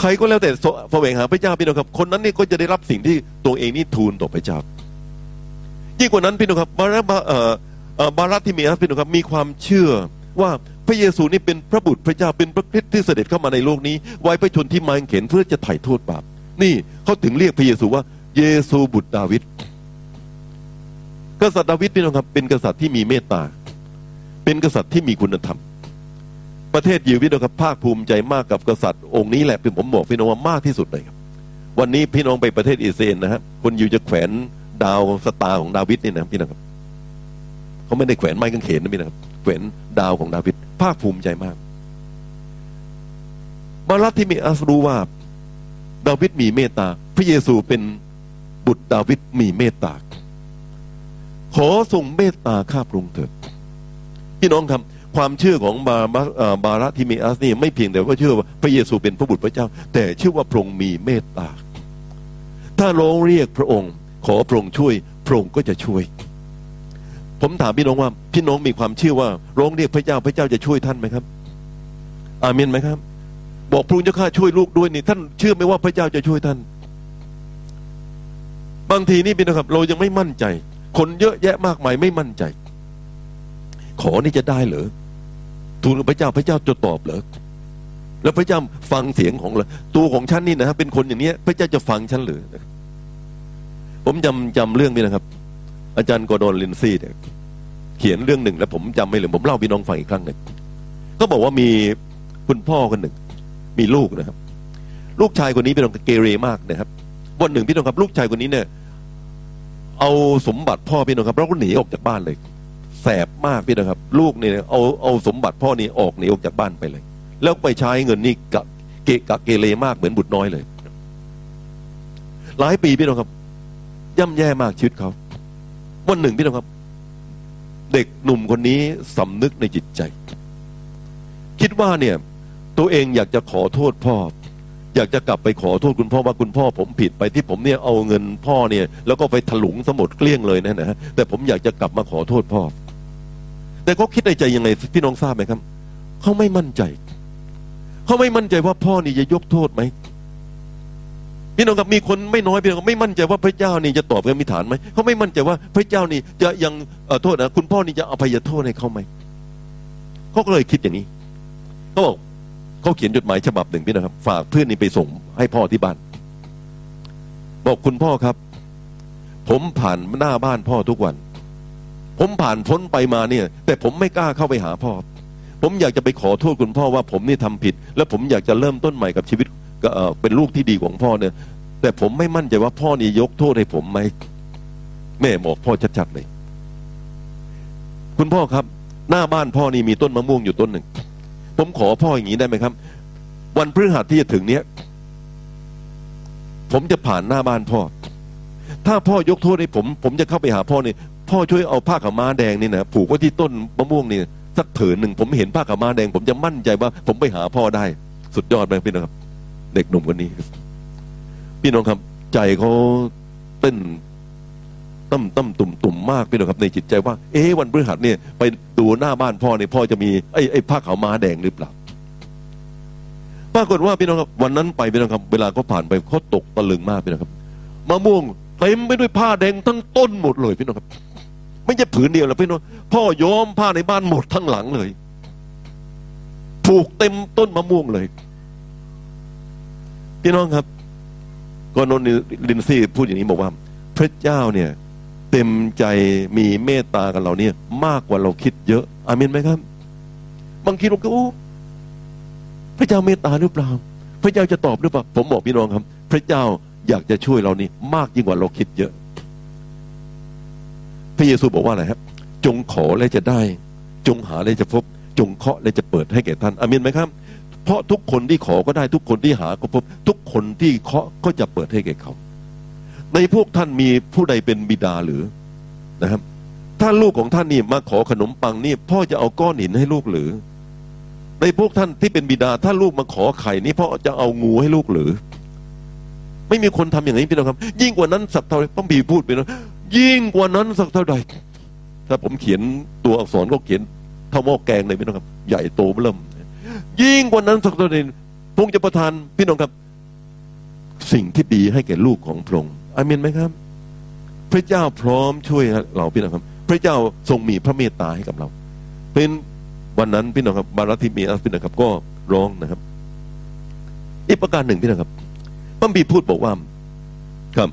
ใครก็แล้วแต่แสวงหาพระเจ้าพี่น้องครับ คนนั้นนี่ก็จะได้รับสิ่งที่ตัวเองนี่ทูลต่อพระเจ้ายิ่งกว่านั้นพี่น้องครับบารับบารัตที่มีอัสพี่น้องครับ มีความเชื่อว่า พระเยซูนี่เป็นพระบุตรพระเจ้าเป็นพระคริสต์ที่เสด็จเข้ามาในโลกนี้ไว้พระชนที่มาเข็นเพื่อจะไถ่โทษบาปนี่เขาถึงเรียกพระเยซูว่า เยซูบุตรดาวิดกษัตริย์ดาวิดพี่น้องครับเป็นกษัตริย์ที่มีเมตตา เป็นกษัตริย์ที่มีคุณธรรม ประเทศยิวพี่น้องครับภาคภูมิใจมากกับกษัตริย์องค์นี้แหละเป็นผมบอกพี่น้องว่ามากที่สุดเลยครับ วันนี้พี่น้องไปประเทศอิสราเอลนะฮะคนยิวจะแขวนดาวสตาร์ของดาวิดนี่นะพี่น้องครับเขาไม่ได้แขวนไม้กางเขนนะพี่นะครับ แขวนดาวของดาวิดภาคภูมิใจมาก มารัตที่มีอัสรู้ว่า ดาวิดมีเมตตา พระเยซูเป็นบุตรดาวิดมีเมตตา ขอทรงเมตตาข้าพระองค์เถิดพี่น้องครับความเชื่อของบาบาบาระทิมิอัสนี่ไม่เพียงแต่ว่าเชื่อว่าพระเยซูเป็นพระบุตรพระเจ้า แต่เชื่อว่าพระองค์มีเมตตา ถ้าร้องเรียกพระองค์ ขอพระองค์ช่วย พระองค์ก็จะช่วย ผมถามพี่น้องว่า พี่น้องมีความเชื่อว่าร้องเรียกพระเจ้าพระเจ้าจะช่วยท่านไหมครับ อาเมนไหมครับ บอกพระองค์เจ้าข้าช่วยลูกด้วยนี่ ท่านเชื่อไหมว่าพระเจ้าจะช่วยท่าน บางทีนี่พี่น้องครับ เรายังไม่มั่นใจ คนเยอะแยะมากมายไม่มั่นใจ ขอนี่จะได้เหรอทูลพระเจ้าพระเจ้าจะตอบเหรอแล้วพระเจ้าฟังเสียงของเราตัวของฉันนี่นะครับเป็นคนอย่างเนี้ย พระเจ้าจะฟังฉันหรือผมจำจำเรื่องนี้นะครับ อาจารย์กอดอนลินซี่เนี่ย ขียนเรื่องหนึ่ง แล้วผมจำไม่ลืมผมเล่าพี่น้องฟังอีกครั้งหนึ่งก็บอกว่ามีคุณพ่อคนหนึ่ง มีลูกนะครับ ลูกชายคนนี้เป็นคนเกเรมากนะครับ วันหนึ่งพี่น้องครับ ลูกชายคนนี้เนี่ย เอาสมบัติพ่อพี่น้องครับแล้วก็หนีออกจากบ้านเลยแสบมากพี่น้องครับ ลูกเนี่ยเอาเอาสมบัติพ่อนี่ออกหนีออกจากบ้านไปเลย แล้วไปใช้เงินนี่กะเกะกะเกเรมากเหมือนบุตรน้อยเลย หลายปีพี่น้องครับย่ำแย่มากชีวิตเขาวันหนึ่งพี่น้องครับ เด็กหนุ่มคนนี้สำนึกในจิตใจ คิดว่าเนี่ยตัวเองอยากจะขอโทษพ่อ อยากจะกลับไปขอโทษคุณพ่อว่าคุณพ่อผมผิดไปที่ผมเนี่ยเอาเงินพ่อเนี่ยแล้วก็ไปถลุงสมุดเกลี้ยงเลยนะนะแต่ผมอยากจะกลับมาขอโทษพ่อ แต่เขาคิดในใจยังไงพี่น้องทราบไหมครับ เขาไม่มั่นใจ เขาไม่มั่นใจว่าพ่อนี่จะยกโทษไหม พี่น้องครับมีคนไม่น้อยพี่น้องไม่มั่นใจว่าพระเจ้านี่จะตอบกันมีฐานไหมเขาไม่มั่นใจว่าพระเจ้านี่จะยังเอ่อโทษนะคุณพ่อนี่จะอภัยโทษให้เขาไหมเขาก็เลยคิดอย่างนี้เขาบอกเขาเขียนจดหมายฉบับหนึ่งพี่นะครับ ฝากเพื่อนนี่ไปส่งให้พ่อที่บ้าน บอกคุณพ่อครับ ผมผ่านหน้าบ้านพ่อทุกวัน ผมผ่านพ้นไปมาเนี่ย แต่ผมไม่กล้าเข้าไปหาพ่อผมอยากจะไปขอโทษคุณพ่อว่าผมนี่ทำผิด แล้วผมอยากจะเริ่มต้นใหม่กับชีวิต เป็นลูกที่ดีของพ่อเนี่ย แต่ผมไม่มั่นใจว่าพ่อนี่ยกโทษให้ผมไหมแม่บอกพ่อชัดๆเลย คุณพ่อครับ หน้าบ้านพ่อนี่มีต้นมะม่วงอยู่ต้นหนึ่ง ผมขอพ่ออย่างนี้ได้ไหมครับ วันพฤหัสที่จะถึงเนี้ยผมจะผ่านหน้าบ้านพ่อ ถ้าพ่อยกโทษให้ผม ผมจะเข้าไปหาพ่อเนี่ยพ่อช่วยเอาผ้าขาวม้าแดงนี่นะผูกไว้ที่ต้นมะม่วงนี่สักเถินหนึ่งผมเห็นผ้าขาวม้าแดง ผมจะมั่นใจว่า ผมไปหาพ่อได้ สุดยอดไหมพี่น้องครับ เด็กหนุ่มคนนี้พี่น้องครับ ใจเขาเต้นตั้มตั้มตุ่มตุ่มมากพี่น้องครับ ในจิตใจว่า เอ๊วันพฤหัสเนี่ย ไปดูหน้าบ้านพ่อเนี่ยพ่อจะมีไอ้ไอ้ผ้าขาวม้าแดงหรือเปล่าปรากฏว่าพี่น้องครับ วันนั้นไปพี่น้องครับ เวลาเขาผ่านไปเขาตกตะลึงมากพี่น้องครับมะม่วงเต็มไปด้วยผ้าแดงทั้งต้นหมดเลยพี่น้องครับ ไม่ใช่ผืนเดียวแล้วพี่น้องพ่อย้อมผ้าในบ้านหมดทั้งหลังเลยผูกเต็มต้นมะม่วงเลย พี่น้องครับกอนนลินซี่พูดอย่างนี้บอกว่า พระเจ้าเนี่ย เต็มใจมีเมตตากับเราเนี่ย มากกว่าเราคิดเยอะ อาเมนไหมครับ บางทีเราก็โอ้พระเจ้าเมตตาหรือเปล่า พระเจ้าจะตอบหรือเปล่า ผมบอกพี่น้องครับ พระเจ้าอยากจะช่วยเรานี่มากยิ่งกว่าเราคิดเยอะ พระเยซูบอกว่าอะไรครับ จงขอและจะได้ จงหาและจะพบ จงเคาะและจะเปิดให้แก่ท่านอาเมนไหมครับ เพราะทุกคนที่ขอก็ได้ทุกคนที่หาก็พบ ทุกคนที่เคาะก็จะเปิดให้แก่เขา ในพวกท่านมีผู้ใดเป็นบิดาหรือนะครับ ถ้าลูกของท่านนี่มาขอขนมปังนี่พ่อจะเอาก้อนหินให้ลูกหรือ ในพวกท่านที่เป็นบิดา ถ้าลูกมาขอไข่นี่พ่อจะเอางูให้ลูกหรือ ไม่มีคนทำอย่างนี้พี่น้องครับ ยิ่งกว่านั้นสักเท่าไรต้องบีพูดไปนะยิ่งกว่านั้นสักเท่าใดถ้าผมเขียนตัวอักษรก็เขียนเท่าหม้อแกงเลยพี่น้องครับ ใหญ่โตเริ่ม ยิ่งกว่านั้นสักเท่าใดพระองค์จะประทานพี่น้องครับ สิ่งที่ดีให้แก่ลูกของพระองค์อาเมนไหมครับ พระเจ้าพร้อมช่วยเราพี่น้องครับ พระเจ้าทรงมีพระเมตตาให้กับเรา เป็นวันนั้นพี่น้องครับบารัติเมียสพี่น้องครับ ก็ร้องนะครับ อีกประการหนึ่งพี่น้องครับพระบีพูดบอกว่า ครับ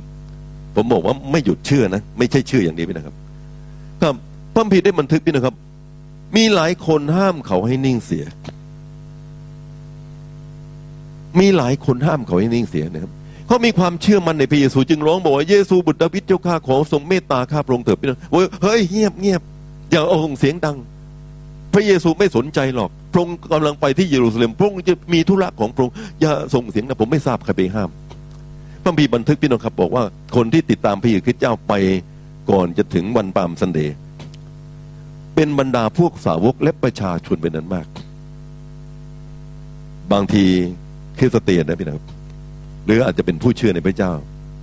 ผมบอกว่าไม่หยุดเชื่อนะไม่ใช่เชื่ออย่างเดียวพี่นะครับ ครับพระบีได้บันทึกพี่นะครับ มีหลายคนห้ามเขาให้นิ่งเสีย มีหลายคนห้ามเขาให้นิ่งเสียนะครับเขามีความเชื่อมั่นในพระเยซูจึงร้องบอกว่าเยซูบุตรดาวิดเจ้าข้าขอทรงเมตตาข้าพระองค์เถิดพี่น้องเฮ้ยเงียบเงียบอย่าเอาเสียงดัง พระเยซูไม่สนใจหรอกพระองค์กำลังไปที่เยรูซาเล็มพระองค์จะมีธุระของพระองค์อย่าส่งเสียงนะผมไม่ทราบใครไปห้ามพระบีบันทึกพี่น้องครับ บอกว่าคนที่ติดตามพระเยซูคริสต์เจ้าไปก่อนจะถึงวันปามซันเดย์เป็นบรรดาพวกสาวกและประชาชนเป็นนั้นมาก บางที คริสเตียนนะพี่น้องครับหรืออาจจะเป็นผู้เชื่อในพระเจ้า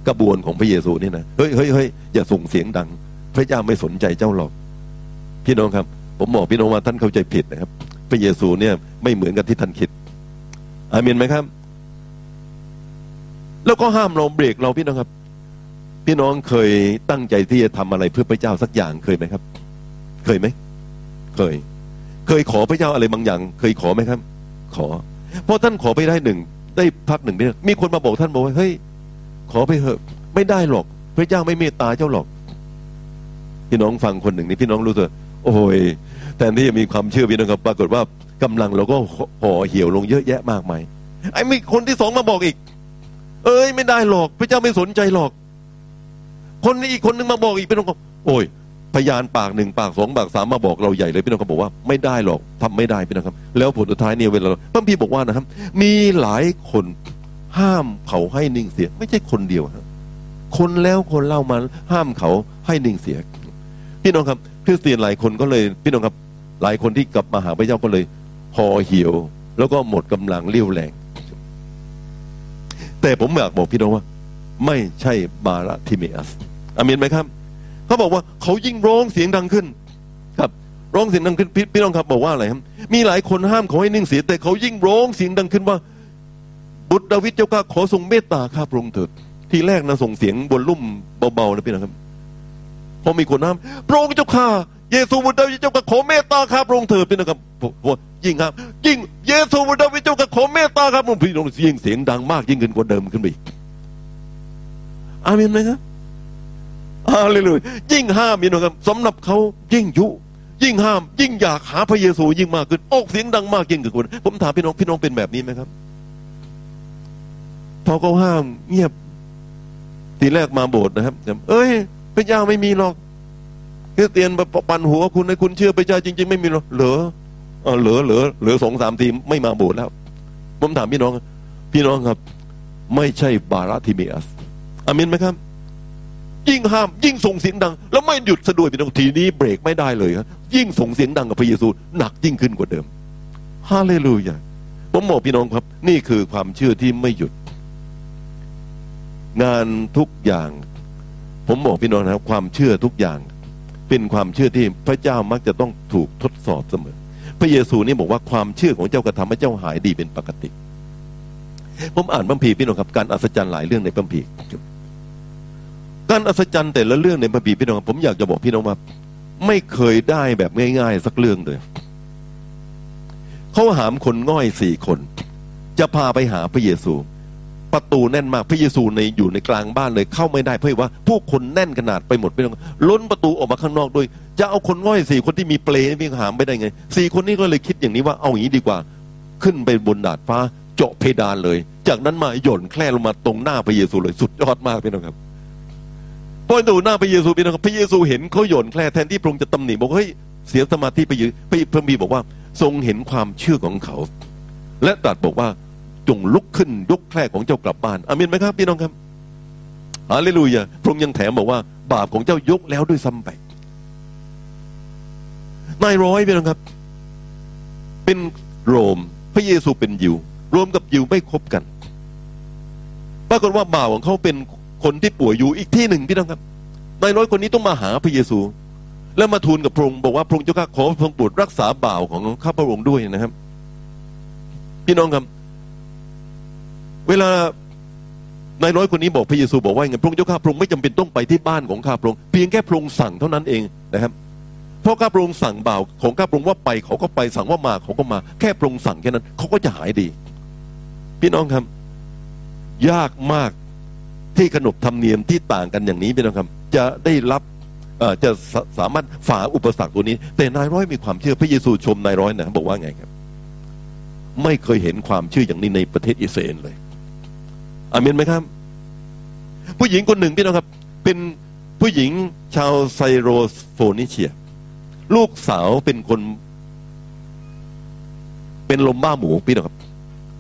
กระบวนของพระเยซูนี่นะเฮ้ยเฮ้ยเฮ้ยอย่าส่งเสียงดัง พระเจ้าไม่สนใจเจ้าหรอก พี่น้องครับ ผมบอกพี่น้องว่าท่านเข้าใจผิดนะครับ พระเยซูเนี่ยไม่เหมือนกับที่ท่านคิดอาเมนไหมครับ แล้วก็ห้ามเราเบรกเราพี่น้องครับ พี่น้องเคยตั้งใจที่จะทำอะไรเพื่อพระเจ้าสักอย่างเคยไหมครับ เคยไหมเคย เคยขอพระเจ้าอะไรบางอย่าง เคยขอไหมครับ ขอ พราะท่านขอไปได้หนึ่งได้พักหนึ่งเนี่ยมีคนมาบอกท่านบอกว่าเฮ้ยขอไปเถอะไม่ได้หรอก พระเจ้าไม่เมตตาเจ้าหรอก พี่น้องฟังคนหนึ่งนี่พี่น้องรู้สึกโอ้ยแทนที่จะมีความเชื่อพี่น้องครับปรากฏว่ากำลังเราก็ห่อเหี่ยวลงเยอะแยะมากมายไอ้มีคนที่สองมาบอกอีก เอ้ย ไม่ได้หรอก พระเจ้าไม่สนใจหรอก คนนี้อีกคนนึงมาบอกอีกพี่น้องโอ้ย พยานปากหนึ่งปากสองปากสามมาบอกเราใหญ่เลยพี่น้องก็บอกว่าไม่ได้หรอกทำไม่ได้พี่น้องครับ แล้วผลสุดท้ายเนี่ยเวลาพระพี่บอกว่านะครับ มีหลายคนห้ามเขาให้นิ่งเสีย ไม่ใช่คนเดียวครับคนแล้วคนเล่ามาห้ามเขาให้นิ่งเสีย พี่น้องครับคริสเตียนหลายคนก็เลย พี่น้องครับ หลายคนที่กลับมาหาพระเจ้าก็เลยห่อเหี่ยว แล้วก็หมดกำลังเลี้ยวแรง แต่ผมอยากบอกพี่น้องว่า ไม่ใช่บาราทิเมอัสอามีนไหมครับ เขาบอกว่าเขายิ่งร้องเสียงดังขึ้น ครับร้องเสียงดังขึ้นพี่พี่น้องครับบอกว่าอะไรครับ มีหลายคนห้ามเขาให้นิ่งเสียแต่เขายิ่งร้องเสียงดังขึ้นว่า บุตรดาวิดเจ้าข้าขอทรงเมตตาข้าพระองค์เถิดทีแรกนะส่งเสียงบนลุ่มเบาๆนะพี่น้องครับพอมีคนห้ามพระองค์เจ้าข้าเยซูบุตรดาวิดเจ้าข้าขอเมตตาข้าพระองค์เถิดพี่น้องครับพอยิ่งครับ ยิ่งเยซูบุตรดาวิดเจ้าข้าขอเมตตาข้าพระองค์พี่น้องยิ่งเสียงดังมากยิ่งขึ้นกว่าเดิมขึ้นไปอีกอาเมนไหมครับ อาเลลูยยิ่งห้ามพี่น้องครับสำหรับเขายิ่งยุ ยิ่งห้าม ยิ่งอยากหาพระเยซูยิ่งมากขึ้นออกเสียงดังมากยิ่งขึ้นผมถามพี่น้องพี่น้องเป็นแบบนี้ไหมครับ พอเขาห้ามเงียบทีแรกมาโบสถ์นะครับเอ้ย พระเจ้าไม่มีหรอกคริสเตียนปั่นหัวคุณให้คุณเชื่อพระเจ้าจริง ๆ ไม่มีหรอกเหลือเออเหลือเหลือเหลือสองสามทีไม่มาโบสถ์แล้วผมถามพี่น้อง พี่น้องครับ ไม่ใช่บาราธิเมียสอามินไหมครับ ยิ่งห้าม ยิ่งส่งเสียงดัง แล้วไม่หยุดสะดวยพี่น้องทีนี้เบรกไม่ได้เลยครับยิ่งส่งเสียงดังกับพระเยซูหนักยิ่งขึ้นกว่าเดิมฮาเลลูยาผมบอกพี่น้องครับ นี่คือความเชื่อที่ไม่หยุด งานทุกอย่าง ผมบอกพี่น้องนะครับ ความเชื่อทุกอย่าง เป็นความเชื่อที่พระเจ้ามักจะต้องถูกทดสอบเสมอ พระเยซูนี่บอกว่าความเชื่อของเจ้ากระทำให้เจ้าหายดีเป็นปกติ ผมอ่านพระพีพี่น้องครับการอัศจรรย์หลายเรื่องในพระพีร์ การอัศจรรย์แต่ละเรื่องในพระพีพี่น้องผมอยากจะบอกพี่น้องว่าไม่เคยได้แบบง่ายๆ สักเรื่องเลยเขาหามคนง่อยสี่คน จะพาไปหาพระเยซู ประตูแน่นมากพระเยซูในอยู่ในกลางบ้านเลย เข้าไม่ได้เพราะว่า ผู้คนแน่นขนาดไปหมดพี่น้องล้นประตูออกมาข้างนอกด้วย จะเอาคนง่อยสี่คนที่มีเปลนี่หามไปได้ไงสี่คนนี้ก็เลยคิดอย่างนี้ว่าเอาอย่างนี้ดีกว่า ขึ้นไปบนดาดฟ้าเจาะเพดานเลย จากนั้นมาหย่อนแคล่ลงมาตรงหน้าพระเยซูเลยสุดยอดมากพี่น้องครับ พอดูหน้าพระเยซูพี่น้องครับพระเยซูเห็นเขาหย่อนแคล่แทนที่พระองค์จะตำหนิบอกเฮ้ยเสียสมาธิไปยืนพระพระบีบอกว่าทรงเห็นความเชื่อของเขา และตรัสบอกว่าจงลุกขึ้นยกแคร่ของเจ้ากลับบ้านอามินไหมครับพี่น้องครับฮาเลลูยาพระองค์ยังแถมบอกว่า บาปของเจ้ายกแล้วด้วยซ้ำไปนายร้อยพี่น้องครับ เป็นโรมพระเยซูเป็นยิวรวมกับยิวไม่คบกันปรากฏว่าบ่าวของเขาเป็น คนที่ป่วยอยู่อีกที่หนึ่งพี่น้องครับนายร้อยคนนี้ต้องมาหาพระเยซู แล้วมาทูลกับพระองค์บอกว่าพระองค์เจ้าข้าขอพระองค์โปรดรักษาบ่าวของข้าพระองค์ด้วยนะครับ พี่น้องครับ เวลานายร้อยคนนี้บอกพระเยซูบอกว่าไงพระองค์เจ้าข้าพระองค์ไม่จำเป็นต้องไปที่บ้านของข้าพระองค์เพียงแค่พระองค์สั่งเท่านั้นเองนะครับเพราะข้าพระองค์สั่งบ่าวของข้าพระองค์ว่าไปเขาก็ไปสั่งว่ามาเขาก็มา แค่พระองค์สั่งแค่นั้นเขาก็จะหายดี พี่น้องครับ ยากมาก ที่ขนบธรรมเนียมที่ต่างกันอย่างนี้พี่น้องครับจะได้รับจะสสามารถฝ่าอุปสรรคตัวนี้ แต่นายร้อยมีความเชื่อพระเยซูชมนายร้อยนะบอกว่าไงครับ ไม่เคยเห็นความเชื่ออย่างนี้ในประเทศอิสราเอลเลยอามินไหมครับ ผู้หญิงคนหนึ่งพี่น้องครับ เป็นผู้หญิงชาวไซโรโฟนิเชีย ลูกสาวเป็นคน เป็นลมบ้าหมูพี่น้องครับ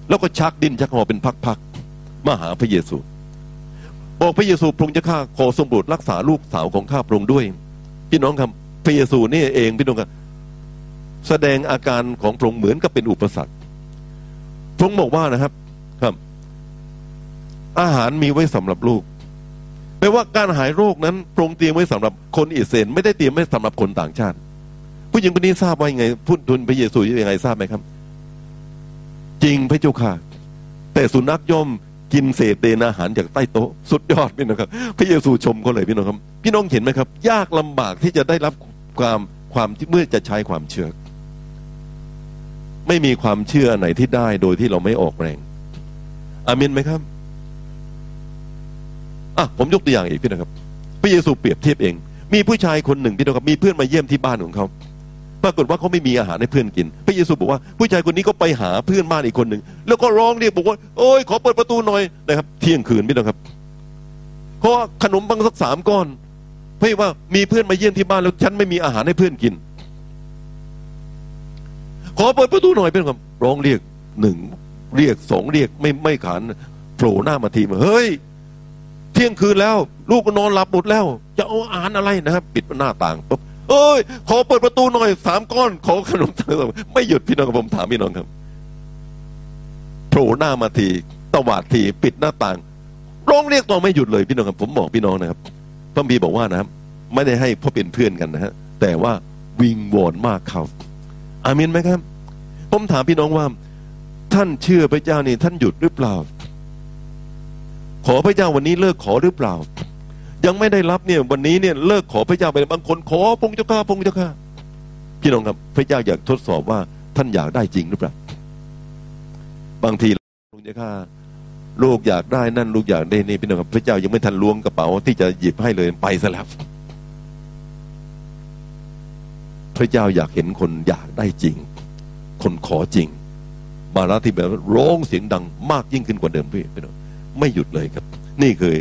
แล้วก็ชักดิ้นชักคอเป็นพักๆมาหาพระเยซู บอกพระเยซูพระองค์จะข้าขอสมบูรณ์รักษาลูกสาวของข้าพระองค์ด้วย พี่น้องครับพระเยซูนี่เองพี่น้องครับแสดงอาการของพระองค์เหมือนกับเป็นอุปสรรคพระองค์บอกว่านะครับครับ อาหารมีไว้สำหรับลูกแปลว่าการหายโรคนั้นพระองค์เตรียมไว้สำหรับคนอิสเอลไม่ได้เตรียมไว้สำหรับคนต่างชาติ ผู้หญิงคนนี้ทราบว่ายังไงพูดทุนพระเยซูยังไงทราบไหมครับ จริงพระเจ้าค่ะแต่สุนัขย่อม กินเศษเดนอาหารจากใต้โต๊ะสุดยอดพี่น้องครับ พระเยซูชมเขาเลยพี่น้องครับ พี่น้องเห็นไหมครับ ยากลำบากที่จะได้รับความความเมื่อจะใช้ความเชื่อ ไม่มีความเชื่อไหนที่ได้โดยที่เราไม่ออกแรงอามินไหมครับอะผมยกตัวอย่างอีกพี่นะครับ พระเยซูเปรียบเทียบเอง มีผู้ชายคนหนึ่งพี่นะครับ มีเพื่อนมาเยี่ยมที่บ้านของเขา ปรากฏว่าเขาไม่มีอาหารให้เพื่อนกิน พระเยซูบอกว่าผู้ชายคนนี้ก็ไปหาเพื่อนบ้านอีกคนหนึ่งแล้วก็ร้องเรียกบอกว่าโอ้ยขอเปิดประตูหน่อยนะครับ เที่ยงคืนพี่นะครับเพราะขนมบางสักสามก้อนเพื่อว่ามีเพื่อนมาเยี่ยมที่บ้านแล้วฉันไม่มีอาหารให้เพื่อนกิน ขอเปิดประตูหน่อยเป็นครับร้องเรียกหนึ่งเรียกสองเรียกไม่ไม่ขานโผล่หน้ามาทีมาเฮ้ย เที่ยงคืนแล้ว ลูกก็นอนหลับหมดแล้ว จะเอาอาหารอะไรนะครับ ปิดหน้าต่างปุ๊บ เอ้ย ขอเปิดประตูหน่อยสามก้อน ขอขนมไม่หยุดพี่น้องกับผมถามพี่น้องครับโผล่หน้ามาทีตวาดทีปิดหน้าต่างร้องเรียกต่อไม่หยุดเลยพี่น้องครับ ผมบอกพี่น้องนะครับพระบีบอกว่านะครับ ไม่ได้ให้พ่อเป็นเพื่อนกันนะฮะแต่ว่าวิงวอนมากเขาอามินไหมครับ ผมถามพี่น้องว่า ท่านเชื่อพระเจ้านี่ท่านหยุดหรือเปล่า ขอพระเจ้าวันนี้เลิกขอหรือเปล่า ยังไม่ได้รับเนี่ยวันนี้เนี่ยเลิกขอพระเจ้าไปบางคนขอพงเจ้าข้าพงเจ้าข้าพี่น้องครับพระเจ้าอยากทดสอบว่าท่านอยากได้จริงหรือเปล่าบางทีพงเจ้าข้าลูกอยากได้นั่นลูกอยากได้นี่พี่น้องครับ พระเจ้ายังไม่ทันล้วงกระเป๋าที่จะหยิบให้เลยไปซะแล้วพระเจ้าอยากเห็นคนอยากได้จริง คนขอจริง มาราที่แบบร้องเสียงดังมากยิ่งขึ้นกว่าเดิมพี่พี่น้องไม่หยุดเลยครับ นี่คือ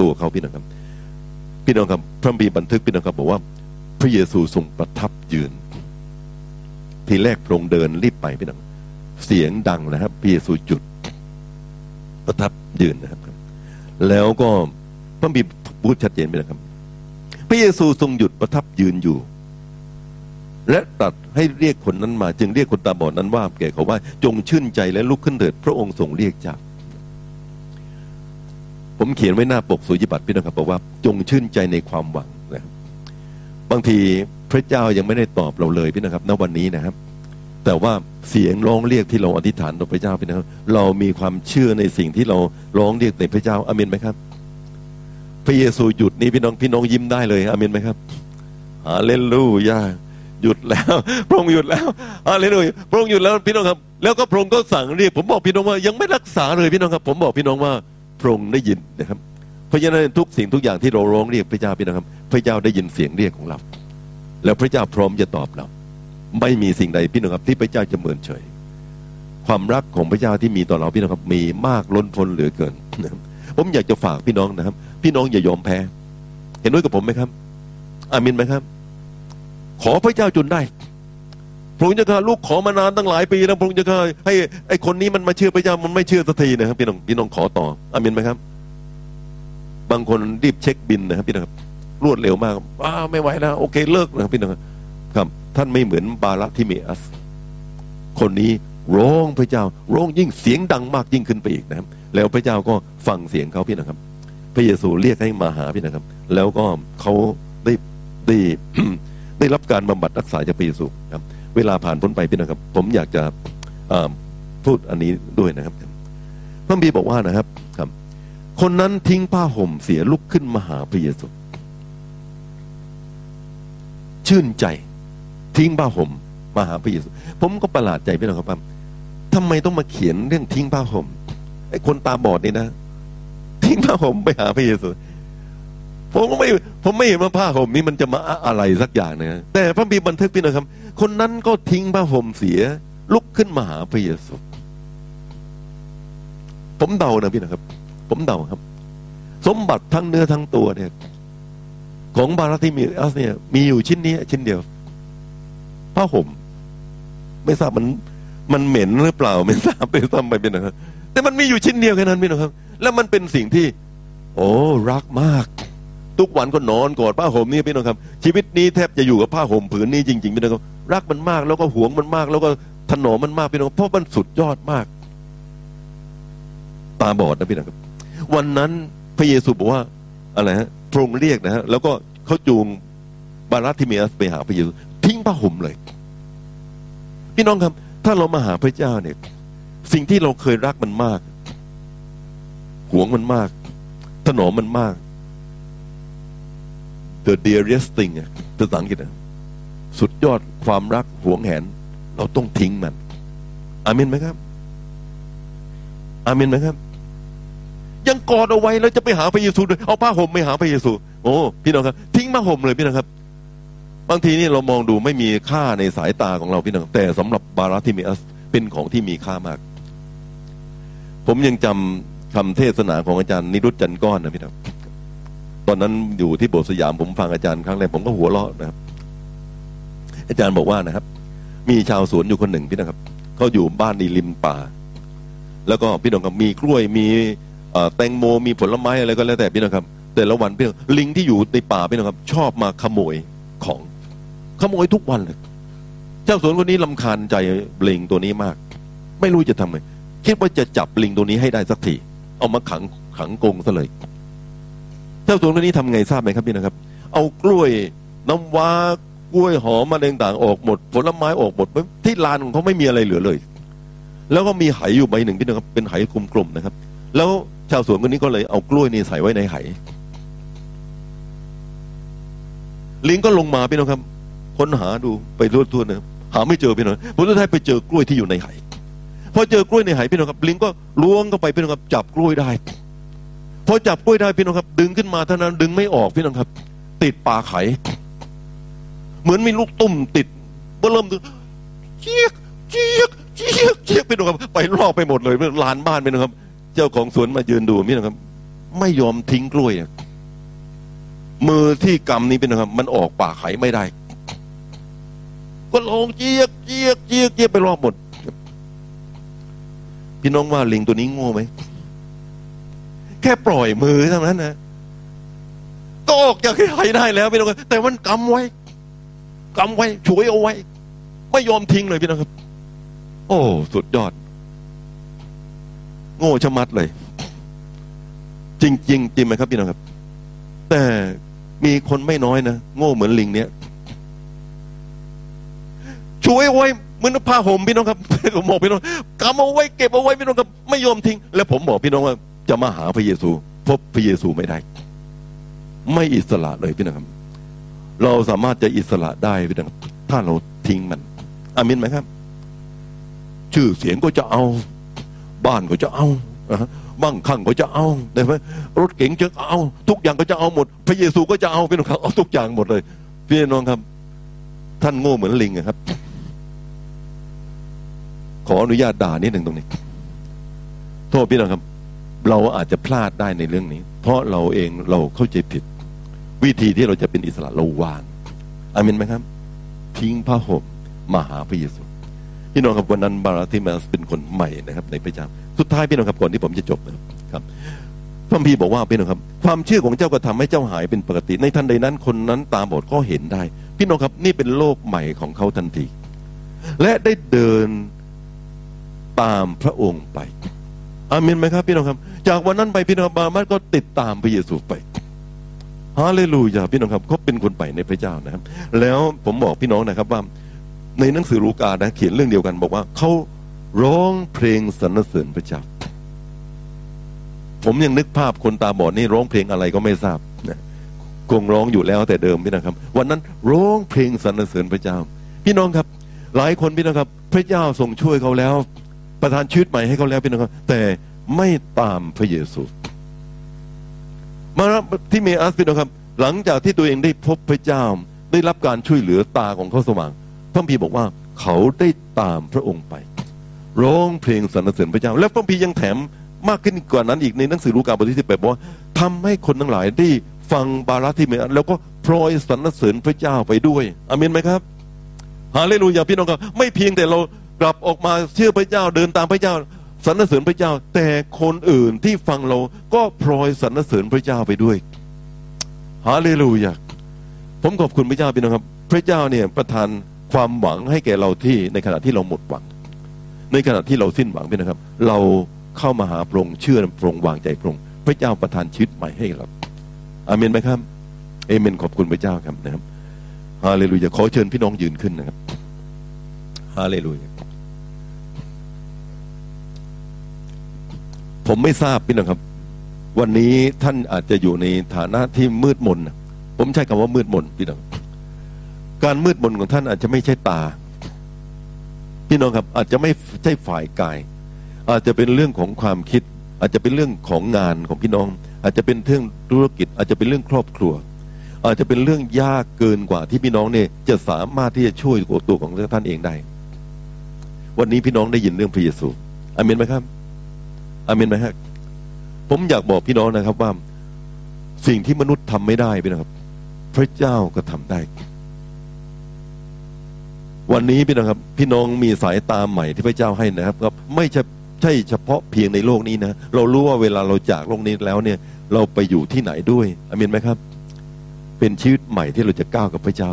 ตัวเขาพี่น้องครับ พี่น้องครับพระบีบันทึกพี่น้องครับบอกว่า พระเยซูทรงประทับยืน ทีแรกพระองค์เดินรีบไปพี่น้องเสียงดังนะครับพระเยซูหยุด ประทับยืนนะครับ แล้วก็พระบีพูดชัดเจนไปนะครับ พระเยซูทรงหยุดประทับยืนอยู่ และตรัสให้เรียกคนนั้นมา จึงเรียกคนตาบอดนั้นว่าแก่เขาว่า จงชื่นใจและลุกขึ้นเถิด พระองค์ทรงเรียกจ้า ผมเขียนไว้หน้าปกสุญิบัตรพี่น้องครับบอกว่าจงชื่นใจในความหวังนะบางทีพระเจ้ายังไม่ได้ตอบเราเลยพี่นะครับ ณวันนี้นะครับ แต่ว่าเสียงร้องเรียกที่เราอธิษฐานต่อพระเจ้าพี่นะครับ เรามีความเชื่อในสิ่งที่เราร้องเรียกในพระเจ้าอาเมนไหมครับ พระเยซูหยุดนี้พี่น้องพี่น้องยิ้มได้เลยอาเมนไหมครับฮาเลลูยาหยุดแล้ว พระองค์หยุดแล้วฮาเลลูยาพระองค์หยุดแล้วพี่น้องครับ แล้วก็พระองค์ก็สั่งเรียก ผมบอกพี่น้องว่ายังไม่รักษาเลยพี่น้องครับ ผมบอกพี่น้องว่า พระองค์ได้ยินนะครับ เพราะฉะนั้นทุกสิ่งทุกอย่างที่เราร้องเรียกพระเจ้าพี่น้องครับ พระเจ้าได้ยินเสียงเรียกของเรา แล้วพระเจ้าพร้อมจะตอบเรา ไม่มีสิ่งใดพี่น้องครับ ที่พระเจ้าจะเมินเฉย ความรักของพระเจ้าที่มีต่อเราพี่น้องครับ มีมากล้นพ้นเหลือเกิน ผมอยากจะฝากพี่น้องนะครับ พี่น้องอย่ายอมแพ้ เห็นด้วยกับผมไหมครับ อามินไหมครับ ขอพระเจ้าจนได้ พระองค์จะข้าลูกขอมานานตั้งหลายปีแล้วพระองค์จะข้าให้ไอ้คนนี้มันมาเชื่อพระเจ้ามันไม่เชื่อสักทีนะครับพี่น้องพี่น้องขอต่ออามินไหมครับ บางคนรีบเช็คบินนะครับพี่น้องครับรวดเร็วมากอ้าไม่ไหวแล้วโอเคเลิกนะครับพี่น้องครับ ท่านไม่เหมือนบาระทิเมอัส คนนี้ร้องพระเจ้าร้องยิ่งเสียงดังมากยิ่งขึ้นไปอีกนะครับ แล้วพระเจ้าก็ฟังเสียงเขาพี่นะครับ พระเยซูเรียกให้มาหาพี่นะครับ แล้วก็เขาได้ได้ได้รับการบำบัดรักษาจากพระเยซูครับ เวลาผ่านพ้นไปพี่นะครับ ผมอยากจะพูดอันนี้ด้วยนะครับพระบีบอกว่านะครับครับ คนนั้นทิ้งผ้าห่มเสียลุกขึ้นมาหาพระเยซูชื่นใจ ทิ้งผ้าห่มมาหาพระเยซูผมก็ประหลาดใจพี่น้องครับว่าทำไมต้องมาเขียนเรื่องทิ้งผ้าห่มไอ้คนตาบอดนี่นะ ทิ้งผ้าห่มไปหาพระเยซู ผมก็ไม่ผมไม่เห็นว่าผ้าห่มนี้มันจะมาอะไรสักอย่างนะแต่พระบีบันทึกพี่นะครับ คนนั้นก็ทิ้งผ้าห่มเสีย ลุกขึ้นมาหาพระเยซูผมเดานะพี่นะครับ ผมเดาครับ สมบัติทั้งเนื้อทั้งตัวเนี่ย ของบาราธิมิอัสเนี่ย มีอยู่ชิ้นนี้ชิ้นเดียวผ้าห่ม ไม่ทราบมัน มันเหม็นหรือเปล่า ไม่ทราบไปซ้ำไปเป็นนะครับแต่มันมีอยู่ชิ้นเดียวแค่นั้นพี่นะครับ แล้วมันเป็นสิ่งที่ โอ้รักมาก ทุกวันก็นอนกอดผ้าห่มนี่พี่น้องครับ ชีวิตนี้แทบจะอยู่กับผ้าห่มผืนนี้จริงๆพี่น้องครับรักมันมากแล้วก็หวงมันมาก แล้วก็ถนอมมันมากพี่น้องเพราะมันสุดยอดมาก ตาบอดนะพี่น้องครับ วันนั้นพระเยซูบอกว่าอะไรฮะพระองค์เรียกนะฮะแล้วก็เขาจูงบารัติเมียสไปหาพระเยซูทิ้งผ้าห่มเลย พี่น้องครับ ถ้าเรามาหาพระเจ้าเนี่ย สิ่งที่เราเคยรักมันมากหวงมันมาก ถนอมมันมาก the dearest thing อะภาษาอังกฤษอะสุดยอดความรักหวงแหน เราต้องทิ้งมัน อาเมนไหมครับ อาเมนไหมครับ ยังกอดเอาไว้แล้วจะไปหาพระเยซูด้วยเอาผ้าห่มไม่หาพระเยซู โอ้พี่น้องครับ ทิ้งผ้าห่มเลยพี่น้องครับ บางทีนี่เรามองดูไม่มีค่าในสายตาของเราพี่น้อง แต่สำหรับบาราธิเมอัสเป็นของที่มีค่ามาก ผมยังจำคำเทศนาของอาจารย์นิรุตจันก้อนนะพี่น้อง ตอนนั้นอยู่ที่โบสถ์สยามผมฟังอาจารย์ครั้งแรกผมก็หัวเราะนะครับ อาจารย์บอกว่านะครับ มีชาวสวนอยู่คนหนึ่งพี่นะครับเขาอยู่บ้านในริมป่า แล้วก็พี่น้องครับมีกล้วยมีเอ่อแตงโมมีผลไม้อะไรก็แล้วแต่พี่น้องครับ แต่ละวันพี่น้องลิงที่อยู่ในป่าพี่น้องครับ ชอบมาขโมยของขโมยทุกวันเลยเจ้าสวนคนนี้ลำคาญใจลิงตัวนี้มาก ไม่รู้จะทำไงคิดว่าจะจับลิงตัวนี้ให้ได้สักทีเอามาขังขังกรงซะเลย เจ้าสวนคนนี้ทำไงทราบไหมครับพี่นะครับ เอากล้วยน้ำว้ากล้วยหอมอะไรต่างๆออกหมด ผลไม้ออกหมดที่ลานของเขาไม่มีอะไรเหลือเลย แล้วก็มีไหอยู่ใบหนึ่งพี่นะครับ เป็นไหกลมๆนะครับ แล้วชาวสวนคนนี้ก็เลยเอากล้วยนี่ใส่ไว้ในไห ลิงก็ลงมาพี่น้องครับ ค้นหาดูไปทั่วๆนะครับหาไม่เจอพี่น้องผลสุดท้ายไปเจอกล้วยที่อยู่ในไหพอเจอกล้วยในไหพี่น้องครับ ลิงก็ล้วงเข้าไปพี่น้องครับจับกล้วยได้ พอจับกล้วยได้พี่น้องครับ ดึงขึ้นมาเท่านั้นดึงไม่ออกพี่น้องครับ ติดปลาไข่เหมือนมีลูกตุ้มติดเบิ่มเจี๊ยกเจี๊ยกเจี๊ยกเจี๊ยกพี่น้องครับ ไปรอบไปหมดเลยลานบ้านพี่น้องครับ เจ้าของสวนมายืนดูพี่น้องครับ ไม่ยอมทิ้งกล้วยมือที่กำนี้พี่น้องครับ มันออกปากไขไม่ได้ ก็ลองเจี๊ยกเจี๊ยกเจี๊ยกเจี๊ยกไปรอบหมดพี่น้องว่าลิงตัวนี้โง่ไหม ค่ปล่อยมือเท่านั้นนะก็ออกจากไขได้แล้วพี่น้องครับแต่มันกำไว้กำไว้ช่วยเอาไว้ ไม่ยอมทิ้งเลยพี่น้องครับ โอ้สุดยอด โง่ชะมัดเลย จริงจริงจริงไหมครับพี่น้องครับ แต่มีคนไม่น้อยนะโง่เหมือนลิงเนี้ยช่วยเอาไว้เหมือนผ้าห่มพี่น้องครับผมบอกพี่น้องกำเอาไว้เก็บเอาไว้พี่น้องครับ ไม่ยอมทิ้ง แล้วผมบอกพี่น้องว่า จะมาหาพระเยซู พบพระเยซูไม่ได้ ไม่อิสระเลยพี่น้องครับ เราสามารถจะอิสระได้พี่น้องถ้าเราทิ้งมัน อามินไหมครับ ชื่อเสียงก็จะเอา บ้านก็จะเอานะฮะมั่งคั่งก็จะเอาได้ไหมรถเก๋งจะเอา ทุกอย่างก็จะเอาหมด พระเยซูก็จะเอาพี่น้องครับเอาทุกอย่างหมดเลยพี่น้องครับ ท่านโง่เหมือนลิงอะครับ ขออนุญาตด่านิดหนึ่งตรงนี้ โทษพี่น้องครับ เราอาจจะพลาดได้ในเรื่องนี้ เพราะเราเองเราเข้าใจผิด วิธีที่เราจะเป็นอิสระเราวางอามินไหมครับ ทิ้งผ้าห่มมาหาพระเยซูพี่น้องครับวันนั้นบาราธิมาสเป็นคนใหม่นะครับ ในพระเจ้าสุดท้ายพี่น้องครับก่อนที่ผมจะจบนะครับพระพีบอกว่าพี่น้องครับ ความเชื่อของเจ้าก็ทำให้เจ้าหายเป็นปกติ ในทันใดนั้นคนนั้นตาบอดก็เห็นได้ พี่น้องครับนี่เป็นโลกใหม่ของเขาทันที และได้เดินตามพระองค์ไป อาเมนไหมครับพี่น้องครับ จากวันนั้นไปพี่น้องบามาสก็ติดตามพระเยซูไปฮาเลลูยาพี่น้องครับเขาเป็นคนใหม่ในพระเจ้านะครับ แล้วผมบอกพี่น้องนะครับว่า ในหนังสือลูกานะเขียนเรื่องเดียวกัน บอกว่าเขาร้องเพลงสรรเสริญพระเจ้า ผมยังนึกภาพคนตาบอดนี่ร้องเพลงอะไรก็ไม่ทราบนะคงร้องอยู่แล้วแต่เดิมพี่นะครับ วันนั้นร้องเพลงสรรเสริญพระเจ้า พี่น้องครับ หลายคนพี่น้องครับ พระเจ้าทรงช่วยเขาแล้ว ประทานชีวิตใหม่ให้เขาแล้วพี่น้องครับแต่ไม่ตามพระเยซู มาที่เมอัสพี่น้องครับ หลังจากที่ตัวเองได้พบพระเจ้า ได้รับการช่วยเหลือตาของเขาสว่างพระพีบอกว่าเขาได้ตามพระองค์ไป ร้องเพลงสรรเสริญพระเจ้า และพระพียังแถมมากขึ้นกว่านั้นอีกในหนังสือลูกาบทที่สิบแปดบอกว่าทำให้คนทั้งหลายได้ฟังบาราที่เมอัสแล้วก็พลอยสรรเสริญพระเจ้าไปด้วยอามินไหมครับฮาเลลูยาพี่น้องครับไม่เพียงแต่เรา กลับออกมาเชื่อพระเจ้าเดินตามพระเจ้าสรรเสริญพระเจ้า แต่คนอื่นที่ฟังเราก็พลอยสรรเสริญพระเจ้าไปด้วยฮาเลลูยาผมขอบคุณพระเจ้าพี่น้องครับ พระเจ้าเนี่ยประทานความหวังให้แก่เราที่ในขณะที่เราหมดหวัง ในขณะที่เราสิ้นหวังพี่นะครับ เราเข้ามาหาพระองค์เชื่อพระองค์วางใจพระองค์พระเจ้าประทานชีวิตใหม่ให้เราอาเมนไหมครับเอเมนขอบคุณพระเจ้าครับนะครับฮาเลลูยาขอเชิญพี่น้องยืนขึ้นนะครับฮาเลลูยา ผมไม่ทราบพี่น้องครับ วันนี้ท่านอาจจะอยู่ในฐานะที่มืดมนผมใช้คำว่ามืดมนพี่น้องการมืดมนของท่านอาจจะไม่ใช่ตา พี่น้องครับอาจจะไม่ใช่ฝ่ายกาย อาจจะเป็นเรื่องของความคิด อาจจะเป็นเรื่องของงานของพี่น้อง อาจจะเป็นเรื่องธุรกิจ อาจจะเป็นเรื่องครอบครัว อาจจะเป็นเรื่องยากเกินกว่าที่พี่น้องเนี่ยจะสามารถที่จะช่วยตัวของท่านเองได้ วันนี้พี่น้องได้ยินเรื่องพระเยซูอาเมนไหมครับ อาเมนไหมครับผมอยากบอกพี่น้องนะครับว่า สิ่งที่มนุษย์ทำไม่ได้พี่นะครับ พระเจ้าก็ทำได้ วันนี้พี่น้องครับ พี่น้องมีสายตาใหม่ที่พระเจ้าให้นะครับก็ไม่ใช่ใช่เฉพาะเพียงในโลกนี้นะเรารู้ว่าเวลาเราจากโลกนี้แล้วเนี่ย เราไปอยู่ที่ไหนด้วยอามินไหมครับ เป็นชีวิตใหม่ที่เราจะก้าวกับพระเจ้า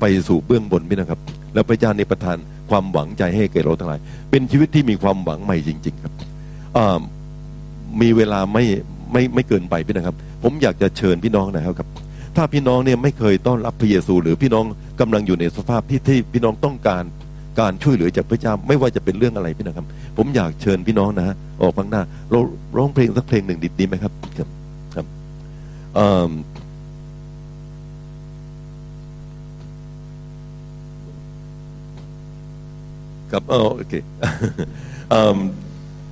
ไปสู่เบื้องบนพี่นะครับ แล้วพระเจ้าในประทานความหวังใจให้แก่เราทั้งหลายเป็นชีวิตที่มีความหวังใหม่จริง ๆ ครับ มีเวลาไม่ไม่ไม่เกินไปพี่นะครับ ผมอยากจะเชิญพี่น้องนะครับ ถ้าพี่น้องเนี่ยไม่เคยต้อนรับพระเยซู หรือพี่น้องกำลังอยู่ในสภาพที่ที่พี่น้องต้องการการช่วยเหลือจากพระเจ้าไม่ว่าจะเป็นเรื่องอะไรพี่นะครับ ผมอยากเชิญพี่น้องนะฮะออกฟังหน้าเราร้องเพลงสักเพลงหนึ่งดีดีไหมครับครับครับครับอ๋อโอเค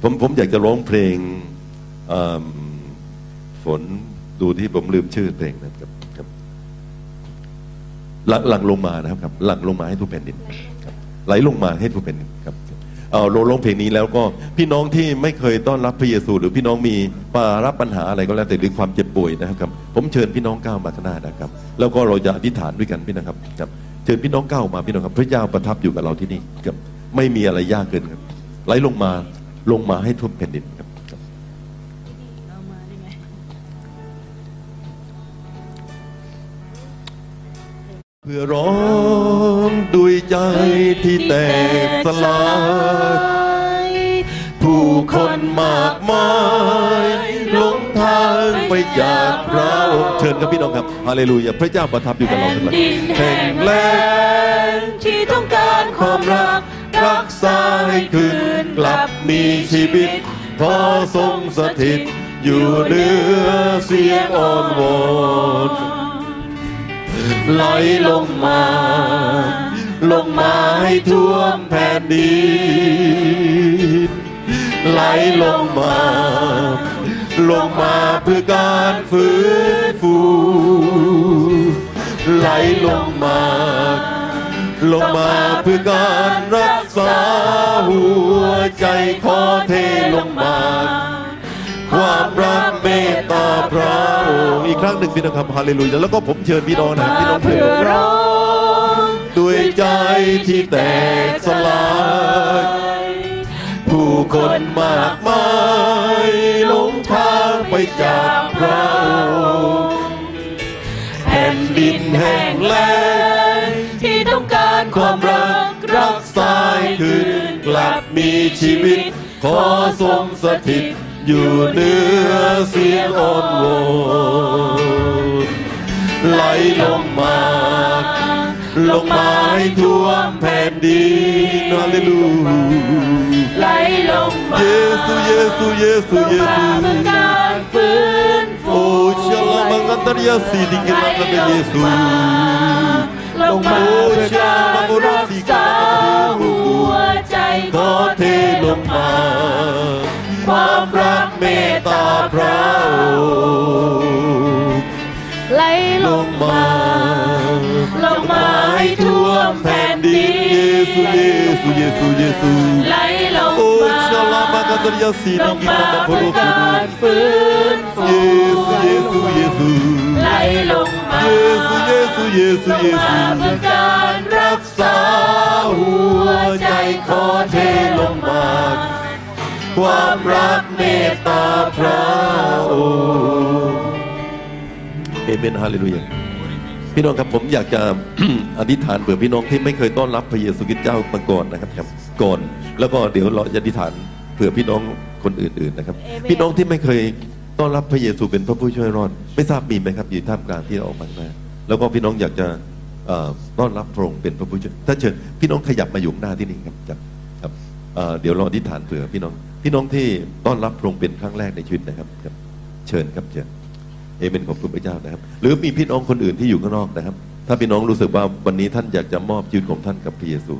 ผมผมอยากจะร้องเพลงฝนดูที่ผมลืมชื่อเพลงนะครับครับหลังหลังลงมานะครับครับ หลังลงมาให้ทุกแผ่นดินครับไหลลงมาให้ทุกแผ่นดินครับเอาเราร้องเพลงนี้แล้วก็พี่น้องที่ไม่เคยต้อนรับพระเยซู หรือพี่น้องมีปารับปัญหาอะไรก็แล้วแต่หรือความเจ็บป่วยนะครับ ผมเชิญพี่น้องก้าวมาข้างหน้านะครับ แล้วก็เราจะอธิษฐานด้วยกันพี่นะครับครับ เชิญพี่น้องก้าวมาพี่น้องครับ พระเจ้าประทับอยู่กับเราที่นี่ครับไม่มีอะไรยากเกินครับไหลลงมา ลงมาให้ทั่วแผ่นดินครับครับเพื่อร้องด้วยใจที่แตกสลาย ผู้คนมากมายหลงทางไปจากเราเชิญครับพี่น้องครับฮาเลลูยาพระเจ้าประทับอยู่กับเราทั้งหลายดินแห่งแล้งที่ต้องการความรัก รักษาให้คืนกลับมีชีวิต พอทรงสถิต อยู่เหนือเสียงอ่อนวอนไหลลงมา ลงมาให้ท่วมแผ่นดินไหลลงมา ลงมาเพื่อการฟื้นฟูไหลลงมา ลงมาเพื่อการรักษาหัวใจขอเทลงมา ความรักเมตตาพระองค์อีกครั้งหนึ่งพี่น้องครับฮาเลลูยาแล้วก็ผมเชิญพี่น้องนะพี่น้องเชิญเพื่อร้องด้วยใจที่แตกสลาย ผู้คนมากมายหลงทางไปจากพระองค์แผ่นดินแห่งแล้ง คืนกลับมีชีวิต ขอทรงสถิต อยู่เหนือเสียงอ่อนวอนไหลลงมา ลงมาให้ท่วมแผ่นดินฮาเลลูยาไหลลงมาเยซูเยซูเยซูเยมาซูเพื่อการฟื้นฟูโอ้ชาลามังกันตริยาสีดิกิรัตเบเยซู ลงมาเพื่อการักษาหัวใจขอเทลงมา ความรักเมตตาพระองค์ไหลลงงมา ลงมาให้ท่วมแผ่นดินเยซูเยซูเยซูเยซูไหล ลงโอ้มาชาลามังกันตริยาสีลดิงกิมารัตเบเพื่อเยซูการฟื้นฟูเยซูเยซูเยซูไหลลงมาเยซูเยซูเยซูเยซูเพื่อการรักษาหัวใจขอเทลงมา ความรักเมตตาพระองค์เอเมนฮาเลลูยา พี่น้องครับผมอยากจะ อธิษฐานเผื่อพี่น้องที่ไม่เคยต้อนรับพระเยซูคริสต์เจ้ามาก่อนนะครับครับก่อนแล้วก็เดี๋ยวเราจะอธิษฐานเผื่อพี่น้องคนอื่นๆนะครับ พี่น้องที่ไม่เคยต้อนรับพระเยซูเป็นพระผู้ช่วยรอด ไม่ทราบมีไหมครับอยู่ท่ามกลางที่เราออกมาข้างหน้าแล้วก็พี่น้องอยากจะเอ่อต้อนรับพระองค์เป็นพระผู้ช่วยถ้าเชิญพี่น้องขยับมาอยู่ข้างหน้าที่นี่ครับครับครับเอ่อเดี๋ยวเราอธิษฐานเผื่อพี่น้อง พี่น้องที่ต้อนรับพระองค์เป็นครั้งแรกในชีวิตนะครับครับ เชิญครับเชิญเอ เมนขอบคุณพระเจ้านะครับ หรือมีพี่น้องคนอื่นที่อยู่ข้างนอกนะครับ ถ้าพี่น้องรู้สึกว่าวันนี้ท่านอยากจะมอบชีวิตของท่านกับพระเยซู